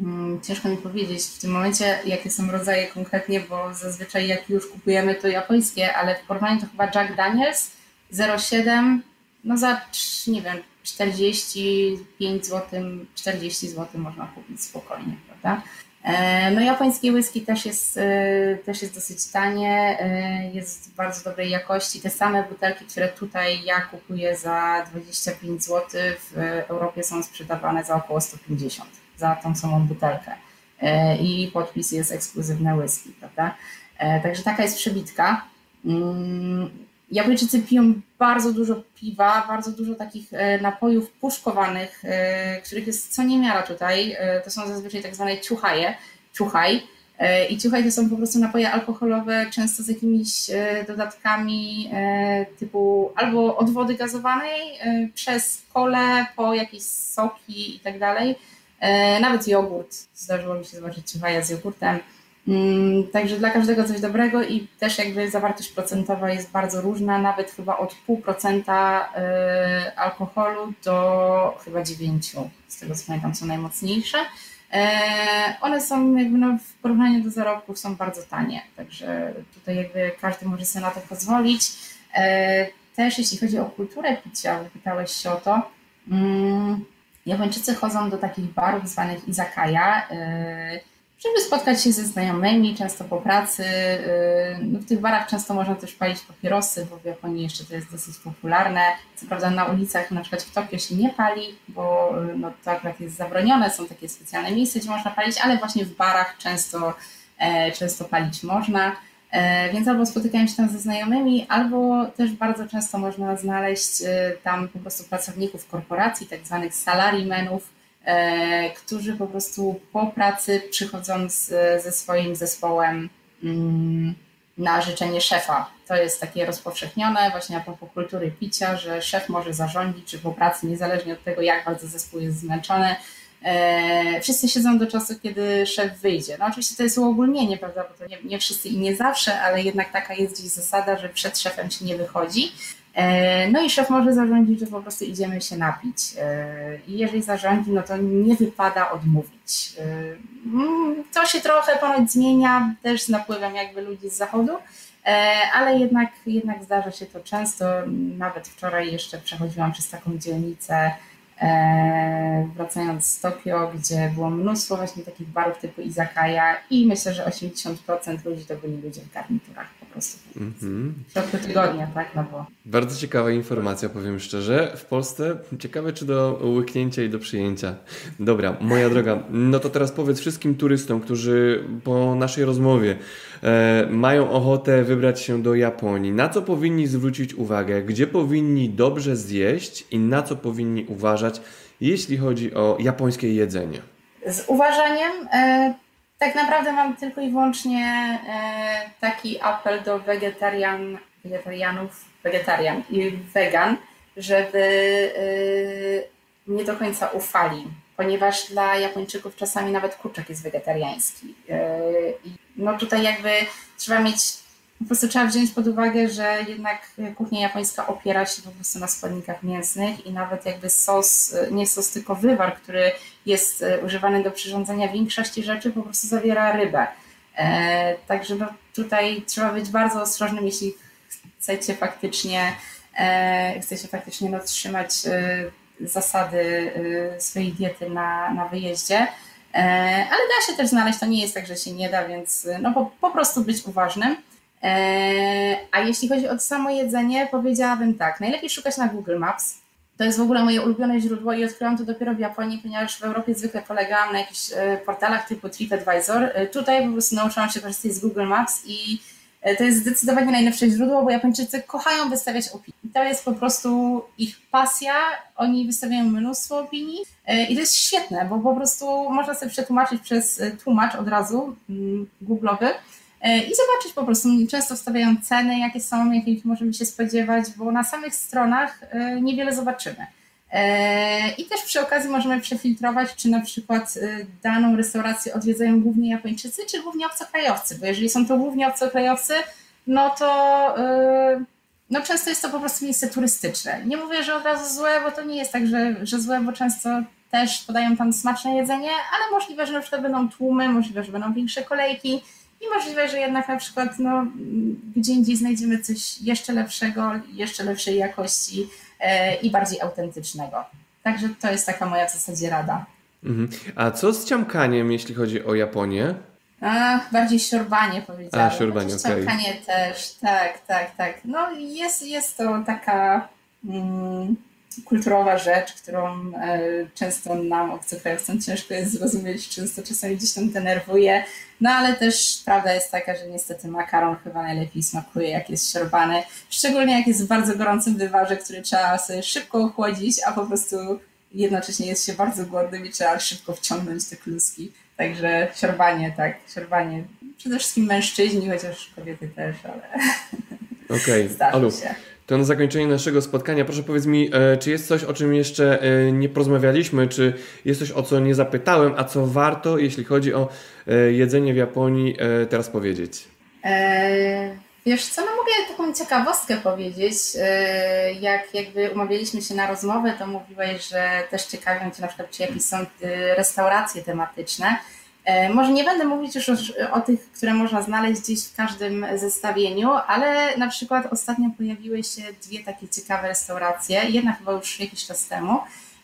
Hmm, ciężko mi powiedzieć w tym momencie, jakie są rodzaje konkretnie, bo zazwyczaj jak już kupujemy to japońskie, ale w porównaniu to chyba Jack Daniels 0,7, no za, nie wiem, 45 zł, 40 zł można kupić spokojnie, prawda? E, no japońskie whisky też jest, e, też jest dosyć tanie, e, jest bardzo dobrej jakości. Te same butelki, które tutaj ja kupuję za 25 zł, w Europie są sprzedawane za około 150 za tą samą butelkę. I podpis jest ekskluzywne whisky, prawda? Także taka jest przebitka. Japończycy piją bardzo dużo piwa, bardzo dużo takich e, napojów puszkowanych, których jest co niemiara tutaj. To są zazwyczaj tak zwane ciuchaje, ciuchaj. I ciuchaj to są po prostu napoje alkoholowe, często z jakimiś dodatkami typu albo od wody gazowanej przez kole po jakieś soki i tak dalej E, nawet jogurt. Zdarzyło mi się zobaczyć ciuchaja z jogurtem. Mm, także dla każdego coś dobrego i też jakby zawartość procentowa jest bardzo różna, nawet chyba od 0,5% e, alkoholu do chyba 9%, z tego co pamiętam są najmocniejsze. E, one są jakby no, w porównaniu do zarobków są bardzo tanie, także tutaj jakby każdy może sobie na to pozwolić. Też jeśli chodzi o kulturę picia, wypytałeś się o to, mm, Japończycy chodzą do takich barów zwanych izakaya, y, żeby spotkać się ze znajomymi, często po pracy. Y, no w tych barach często można też palić papierosy, bo w Japonii jeszcze to jest dosyć popularne. Co prawda na ulicach, na przykład w Tokio się nie pali, bo y, no, to akurat jest zabronione, są takie specjalne miejsca, gdzie można palić, ale właśnie w barach często, e, często palić można. E, więc albo spotykają się tam ze znajomymi, albo też bardzo często można znaleźć e, tam po prostu pracowników korporacji, tak zwanych salarymenów, którzy po prostu po pracy przychodzą z, ze swoim zespołem mm, na życzenie szefa. To jest takie rozpowszechnione właśnie a propos kultury picia, że szef może zarządzić, czy po pracy, niezależnie od tego, jak bardzo zespół jest zmęczony, E, wszyscy siedzą do czasu, kiedy szef wyjdzie. No oczywiście to jest uogólnienie, prawda, bo to nie, nie wszyscy i nie zawsze, ale jednak taka jest gdzieś zasada, że przed szefem się nie wychodzi. E, no i szef może zarządzić, że po prostu idziemy się napić. E, I jeżeli zarządzi, no to nie wypada odmówić. Mm, to się trochę ponoć zmienia też z napływem jakby ludzi z zachodu, ale jednak, jednak zdarza się to często. Nawet wczoraj jeszcze przechodziłam przez taką dzielnicę, E, wracając z Tokio, gdzie było mnóstwo właśnie takich barów typu izakaya i myślę, że 80% ludzi to byli ludzie w garniturach prostu. Mm-hmm. W środku tygodnia, tak? No bo...
Bardzo ciekawa informacja, powiem szczerze. W Polsce ciekawe, czy do łyknięcia i do przyjęcia. Dobra, moja droga, no to teraz powiedz wszystkim turystom, którzy po naszej rozmowie e, mają ochotę wybrać się do Japonii, na co powinni zwrócić uwagę, gdzie powinni dobrze zjeść i na co powinni uważać, jeśli chodzi o japońskie jedzenie?
Z uważaniem e, tak naprawdę mam tylko i wyłącznie e, taki apel do wegetarian, wegetarianów, wegetarian i wegan, żeby e, nie do końca ufali, ponieważ dla Japończyków czasami nawet kurczak jest wegetariański. E, no tutaj jakby trzeba mieć po prostu trzeba wziąć pod uwagę, że jednak kuchnia japońska opiera się po prostu na składnikach mięsnych i nawet jakby sos, nie sos, tylko wywar, który jest e, używany do przyrządzenia większości rzeczy, po prostu zawiera rybę. E, także no, tutaj trzeba być bardzo ostrożnym, jeśli chcecie faktycznie, e, chcecie faktycznie no, trzymać zasady swojej diety na, na wyjeździe. Ale da się też znaleźć, to nie jest tak, że się nie da, więc no, po, po prostu być uważnym. A jeśli chodzi o samo jedzenie, powiedziałabym tak, najlepiej szukać na Google Maps. To jest w ogóle moje ulubione źródło i odkryłam to dopiero w Japonii, ponieważ w Europie zwykle polegałam na jakichś e, portalach typu TripAdvisor. E, tutaj po prostu nauczyłam się korzystać z Google Maps i to jest zdecydowanie najlepsze źródło, bo Japończycy kochają wystawiać opinie. To jest po prostu ich pasja. Oni wystawiają mnóstwo opinii i to jest świetne, bo po prostu można sobie przetłumaczyć przez tłumacz od razu mm, googlowy E, i zobaczyć po prostu. Często wstawiają ceny, jakie są, jakich możemy się spodziewać, bo na samych stronach e, niewiele zobaczymy. E, I też przy okazji możemy przefiltrować, czy na przykład daną restaurację odwiedzają głównie Japończycy, czy głównie obcokrajowcy, bo jeżeli są to głównie obcokrajowcy, no to no często jest to po prostu miejsce turystyczne. Nie mówię, że od razu złe, bo to nie jest tak, że, że złe, bo często też podają tam smaczne jedzenie, ale możliwe, że na przykład będą tłumy, możliwe, że będą większe kolejki i możliwe, że jednak na przykład no, gdzie indziej znajdziemy coś jeszcze lepszego, jeszcze lepszej jakości e, i bardziej autentycznego. Także to jest taka moja w zasadzie rada.
Mhm. A co z ciamkaniem, jeśli chodzi o Japonię?
A, bardziej siorbanie powiedziałam.
A, siorbanie, okej.
Okay. też, tak, tak, tak. No jest, jest to taka mm, kulturowa rzecz, którą e, często nam, obcokrajowcom, ciężko jest zrozumieć, często czasami gdzieś tam denerwuje, no ale też prawda jest taka, że niestety makaron chyba najlepiej smakuje, jak jest siorbany, szczególnie jak jest w bardzo gorącym wywarze, który trzeba sobie szybko ochłodzić, a po prostu jednocześnie jest się bardzo głodnym i trzeba szybko wciągnąć te kluski. Także siorbanie, tak, siorbanie. Przede wszystkim mężczyźni, chociaż kobiety też, ale
Okej, <laughs> okay. Alu, się. To na zakończenie naszego spotkania proszę powiedz mi, e, czy jest coś, o czym jeszcze e, nie porozmawialiśmy, czy jest coś, o co nie zapytałem, a co warto, jeśli chodzi o e, jedzenie w Japonii, teraz powiedzieć?
Wiesz co, no mogę taką ciekawostkę powiedzieć. Jak jakby umawialiśmy się na rozmowę, to mówiłeś, że też ciekawią Cię na przykład, czy jakieś są restauracje tematyczne. E, może nie będę mówić już o, tych, które można znaleźć gdzieś w każdym zestawieniu, ale na przykład ostatnio pojawiły się dwie takie ciekawe restauracje, jedna chyba już jakiś czas temu.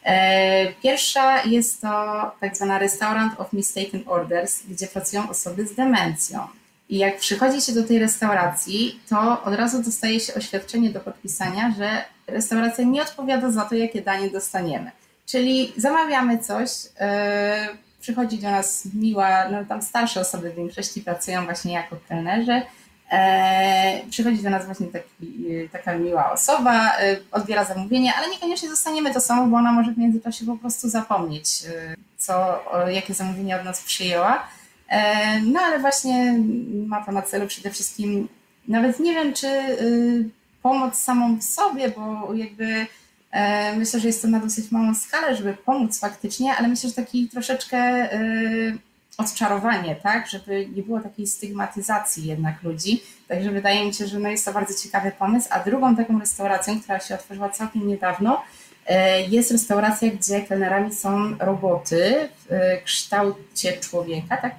E, pierwsza jest to tak zwana Restaurant of Mistaken Orders, gdzie pracują osoby z demencją. I jak przychodzi się do tej restauracji, to od razu dostaje się oświadczenie do podpisania, że restauracja nie odpowiada za to, jakie danie dostaniemy. Czyli zamawiamy coś, yy, przychodzi do nas miła, no tam starsze osoby w większości pracują właśnie jako kelnerzy. E, przychodzi do nas właśnie taki, taka miła osoba, e, odbiera zamówienie, ale niekoniecznie zostaniemy to samo, bo ona może w międzyczasie po prostu zapomnieć, e, co, jakie zamówienie od nas przyjęła. E, no ale właśnie ma to na celu przede wszystkim, nawet nie wiem, czy y, pomoc samą w sobie, bo jakby myślę, że jest to na dosyć małą skalę, żeby pomóc faktycznie, ale myślę, że taki troszeczkę e, odczarowanie, tak, żeby nie było takiej stygmatyzacji jednak ludzi. Także wydaje mi się, że no jest to bardzo ciekawy pomysł. A drugą taką restauracją, która się otworzyła całkiem niedawno, E, jest restauracja, gdzie kelnerami są roboty w e, kształcie człowieka, tak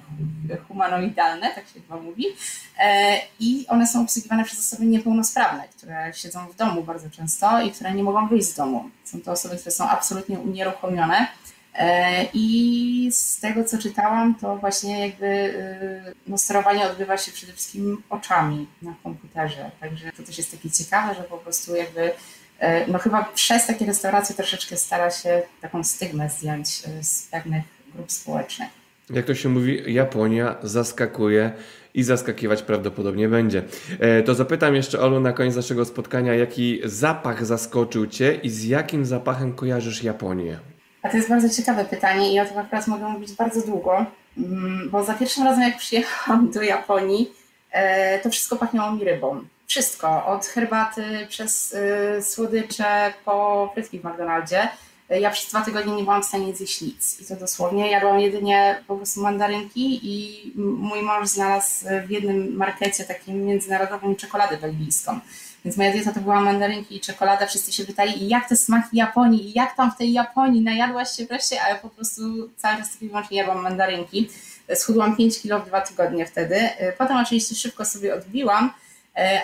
humanoidalne, tak się chyba mówi. E, I one są obsługiwane przez osoby niepełnosprawne, które siedzą w domu bardzo często i które nie mogą wyjść z domu. Są to osoby, które są absolutnie unieruchomione. I z tego, co czytałam, to właśnie jakby no, sterowanie odbywa się przede wszystkim oczami na komputerze. Także to też jest takie ciekawe, że po prostu jakby E, no chyba przez takie restauracje troszeczkę stara się taką stygmę zdjąć e, z pewnych grup społecznych.
Jak to się mówi, Japonia zaskakuje i zaskakiwać prawdopodobnie będzie. E, to zapytam jeszcze Olu na koniec naszego spotkania, jaki zapach zaskoczył Cię i z jakim zapachem kojarzysz Japonię?
A to jest bardzo ciekawe pytanie i o tym akurat mogę mówić bardzo długo, mm, bo za pierwszym razem jak przyjechałam do Japonii, to wszystko pachniało mi rybą. Wszystko, od herbaty przez y, słodycze po frytki w McDonaldzie. Ja przez dwa tygodnie nie byłam w stanie zjeść nic. I to dosłownie. Jadłam jedynie po prostu mandarynki i mój mąż znalazł w jednym markecie takim międzynarodowym czekoladę belgijską. Więc moja dieta to była mandarynki i czekolada. Wszyscy się pytali, jak te smaki Japonii, jak tam w tej Japonii najadłaś się wreszcie, a ja po prostu cały czas tylko wyłącznie jadłam mandarynki. Schudłam 5 kilo w dwa tygodnie wtedy. Potem oczywiście szybko sobie odbiłam,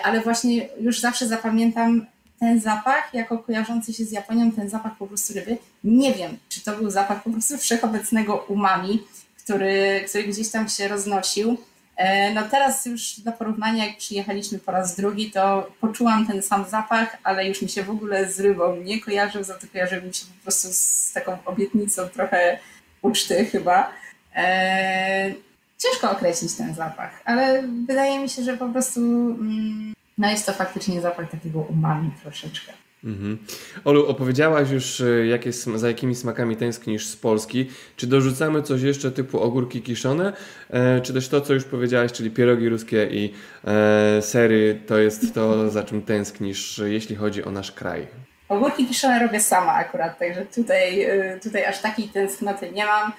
ale właśnie już zawsze zapamiętam ten zapach jako kojarzący się z Japonią, ten zapach po prostu ryby. Nie wiem, czy to był zapach po prostu wszechobecnego umami, który, który gdzieś tam się roznosił. E, no teraz już do porównania, jak przyjechaliśmy po raz drugi, to poczułam ten sam zapach, ale już mi się w ogóle z rybą nie kojarzył, za to kojarzył mi się po prostu z taką obietnicą trochę uczty chyba. Ciężko określić ten zapach, ale wydaje mi się, że po prostu mm, no jest to faktycznie zapach takiego umami troszeczkę. Mhm.
Olu, opowiedziałaś już, e, jakie, za jakimi smakami tęsknisz z Polski. Czy dorzucamy coś jeszcze typu ogórki kiszone, e, czy też to, co już powiedziałaś, czyli pierogi ruskie i e, sery, to jest to, za czym tęsknisz, jeśli chodzi o nasz kraj?
Ogórki kiszone robię sama akurat, także tutaj, tutaj aż takiej tęsknoty nie mam.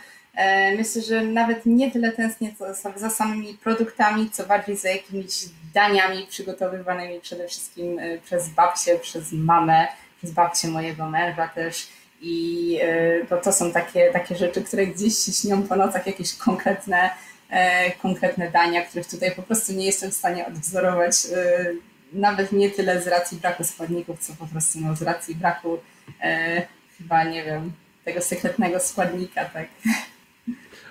Myślę, że nawet nie tyle tęsknię za samymi produktami, co bardziej za jakimiś daniami przygotowywanymi przede wszystkim przez babcię, przez mamę, przez babcię mojego męża też i e, to, to są takie, takie rzeczy, które gdzieś się śnią po nocach, jakieś konkretne, e, konkretne dania, których tutaj po prostu nie jestem w stanie odwzorować. E, nawet nie tyle z racji braku składników, co po prostu no, z racji braku chyba, nie wiem, tego sekretnego składnika, tak.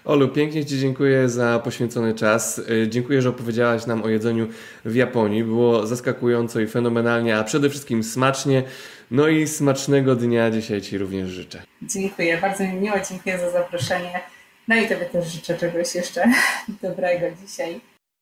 Olu, pięknie Ci dziękuję za poświęcony czas. Dziękuję, że opowiedziałaś nam o jedzeniu w Japonii. Było zaskakująco i fenomenalnie, a przede wszystkim smacznie. No i smacznego dnia dzisiaj Ci również życzę.
Dziękuję, bardzo mi miło, dziękuję za zaproszenie. No i Tobie też życzę czegoś jeszcze <laughs> dobrego dzisiaj.